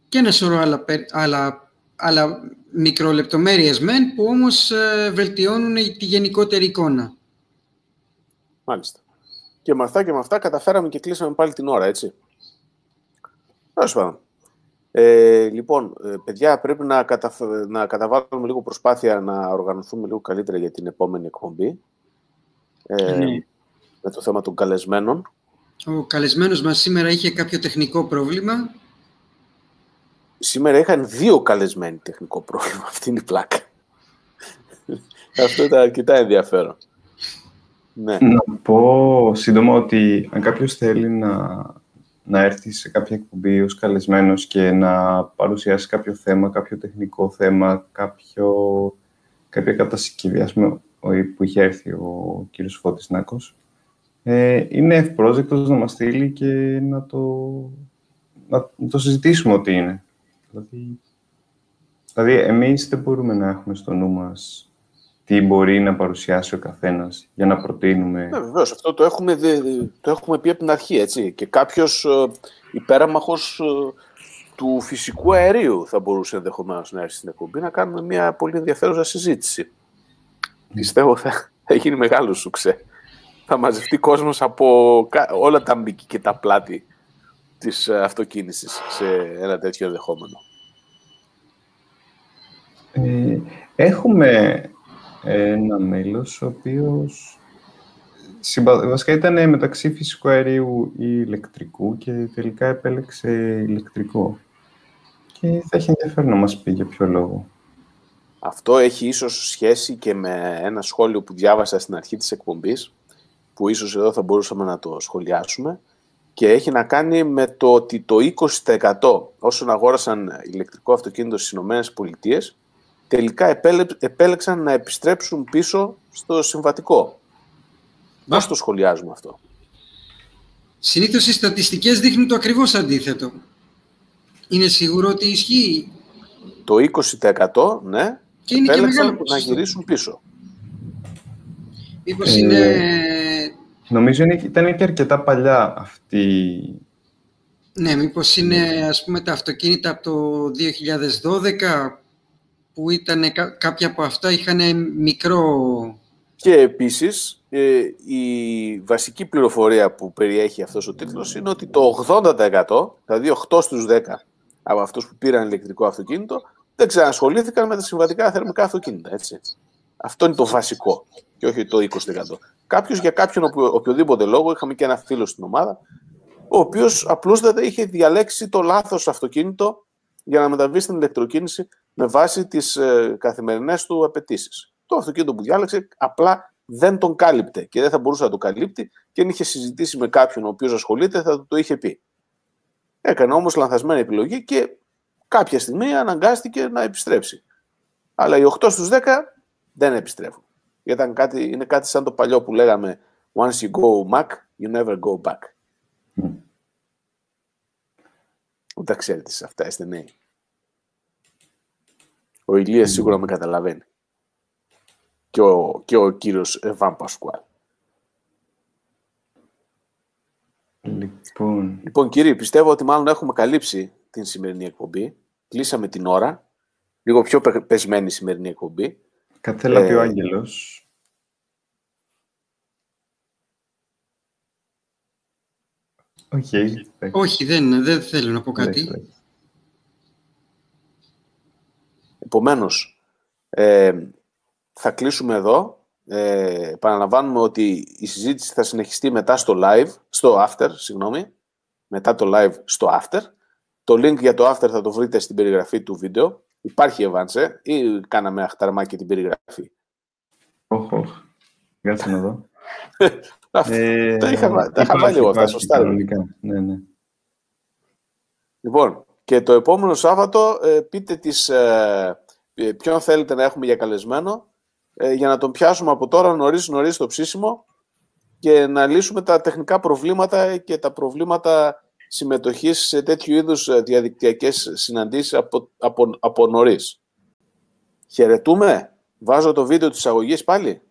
και ένα σωρό άλλα, άλλα, άλλα μικρολεπτομέρειες μεν, που όμως ε, βελτιώνουν τη γενικότερη εικόνα. Μάλιστα. Και με αυτά και με αυτά καταφέραμε και κλείσαμε πάλι την ώρα, έτσι. Τέλος πάντων. Ε, λοιπόν, ε, παιδιά, πρέπει να, καταφ... να καταβάλουμε λίγο προσπάθεια να οργανωθούμε λίγο καλύτερα για την επόμενη εκπομπή. Ε, ναι. Με το θέμα των καλεσμένων. Ο καλεσμένος μας σήμερα είχε κάποιο τεχνικό πρόβλημα. Σήμερα είχαν δύο καλεσμένοι τεχνικό πρόβλημα. Αυτή είναι η πλάκα. Αυτό ήταν αρκετά ενδιαφέρον. Ναι. Να πω σύντομα ότι αν κάποιος θέλει να, να έρθει σε κάποια εκπομπή ως καλεσμένος και να παρουσιάσει κάποιο θέμα, κάποιο τεχνικό θέμα, κάποιο, κάποια κατασκευή, ας πούμε, που είχε έρθει ο κύριος Φώτης Νάκος, ε, είναι ευπρόσδεκτος να μας στείλει και να το, να, το συζητήσουμε ότι είναι. Δηλαδή, δηλαδή, εμείς δεν μπορούμε να έχουμε στο νου μας τι μπορεί να παρουσιάσει ο καθένας για να προτείνουμε... Ναι, βεβαίως. Αυτό το έχουμε, το έχουμε πει από την αρχή, έτσι. Και κάποιος ε, υπέραμαχος ε, του φυσικού αερίου θα μπορούσε ενδεχομένως να έρθει στην εκπομπή να κάνουμε μια πολύ ενδιαφέρουσα συζήτηση. Mm. Πιστεύω θα, θα γίνει μεγάλο σουξέ. Θα μαζευτεί κόσμος από όλα τα μπήκη και τα πλάτη της ε, αυτοκίνησης σε ένα τέτοιο ενδεχόμενο. Ε, έχουμε ένα μέλος ο οποίος βασικά ήταν μεταξύ φυσικού αερίου ή ηλεκτρικού και τελικά επέλεξε ηλεκτρικό. Και θα έχει ενδιαφέρον να μας πει για ποιο λόγο. Αυτό έχει ίσως σχέση και με ένα σχόλιο που διάβασα στην αρχή της εκπομπής, που ίσως εδώ θα μπορούσαμε να το σχολιάσουμε, και έχει να κάνει με το ότι το 20% όσων αγόρασαν ηλεκτρικό αυτοκίνητο στις ΗΠΑ τελικά επέλεξαν να επιστρέψουν πίσω στο συμβατικό. Πώς το σχολιάζουμε αυτό; Συνήθως οι στατιστικές δείχνουν το ακριβώς αντίθετο. Είναι σίγουρο ότι ισχύει. Το 20% ναι, και είναι επέλεξαν να γυρίσουν πίσω. Μήπως ε, είναι... Νομίζω ήταν και αρκετά παλιά αυτή... Ναι, μήπως είναι ας πούμε τα αυτοκίνητα από το 2012 που ήταν κάποια από αυτά είχαν μικρό... Και επίσης, ε, η βασική πληροφορία που περιέχει αυτός ο τίτλος είναι ότι το 80%, δηλαδή 8 στους 10 από αυτούς που πήραν ηλεκτρικό αυτοκίνητο, δεν ξανασχολήθηκαν με τα συμβατικά θερμικά αυτοκίνητα. Έτσι. Αυτό είναι το βασικό και όχι το 20%. Κάποιος για κάποιον οποιοδήποτε λόγο, είχαμε και ένα φίλο στην ομάδα, ο οποίος απλούστατα είχε διαλέξει το λάθος αυτοκίνητο για να μεταβεί στην ηλεκτροκίνηση με βάση τις ε, καθημερινές του απαιτήσεις. Το αυτοκίνητο που διάλεξε απλά δεν τον κάλυπτε και δεν θα μπορούσε να το καλύπτει και αν είχε συζητήσει με κάποιον ο οποίος ασχολείται θα το είχε πει. Έκανε όμως λανθασμένη επιλογή και κάποια στιγμή αναγκάστηκε να επιστρέψει. Αλλά οι 8 στους 10 δεν επιστρέφουν. Γιατί κάτι, είναι κάτι σαν το παλιό που λέγαμε Once you go back, you never go back. Mm. Ούτε ξέρετε αυτά, είστε νέοι. Ο Ηλίας mm. σίγουρα με καταλαβαίνει. Και ο, και ο κύριος Βαν Πασκουάλ. Λοιπόν... λοιπόν, κύριε, πιστεύω ότι μάλλον έχουμε καλύψει την σημερινή εκπομπή. Κλείσαμε την ώρα. Λίγο πιο πεσμένη η σημερινή εκπομπή. Κάτι θέλει ε... ο Άγγελος. Okay. Όχι, δεν, δεν θέλω να πω κάτι. Επομένως, ε, θα κλείσουμε εδώ. Ε, επαναλαμβάνουμε ότι η συζήτηση θα συνεχιστεί μετά στο live, στο after, συγγνώμη, μετά το live στο after. Το link για το after θα το βρείτε στην περιγραφή του βίντεο. Υπάρχει Ευάνσε ή κάναμε αχταρμάκι την περιγραφή; Όχι, όχι. Κάτσε να δω. ε, τα είχα, τα είχα βάλει εγώ αυτά, σωστά. Ναι, ναι. Λοιπόν, και το επόμενο Σάββατο ε, πείτε τις, ε, ε, ποιον θέλετε να έχουμε για καλεσμένο ε, για να τον πιάσουμε από τώρα νωρίς νωρίς το ψήσιμο και να λύσουμε τα τεχνικά προβλήματα και τα προβλήματα συμμετοχής σε τέτοιου είδους ε, διαδικτυακές συναντήσεις από, από, από νωρίς. Χαιρετούμε. Βάζω το βίντεο της αγωγής πάλι.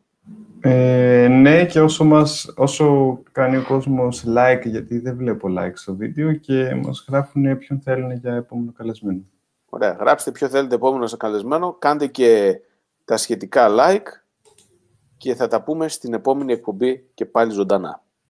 Ε, ναι, και όσο, μας, όσο κάνει ο κόσμος like, γιατί δεν βλέπω like στο βίντεο και μας γράφουν ποιον θέλουν για επόμενο καλεσμένο. Ωραία. Γράψτε ποιο θέλετε επόμενο σε καλεσμένο. Κάντε και τα σχετικά like και θα τα πούμε στην επόμενη εκπομπή και πάλι ζωντανά.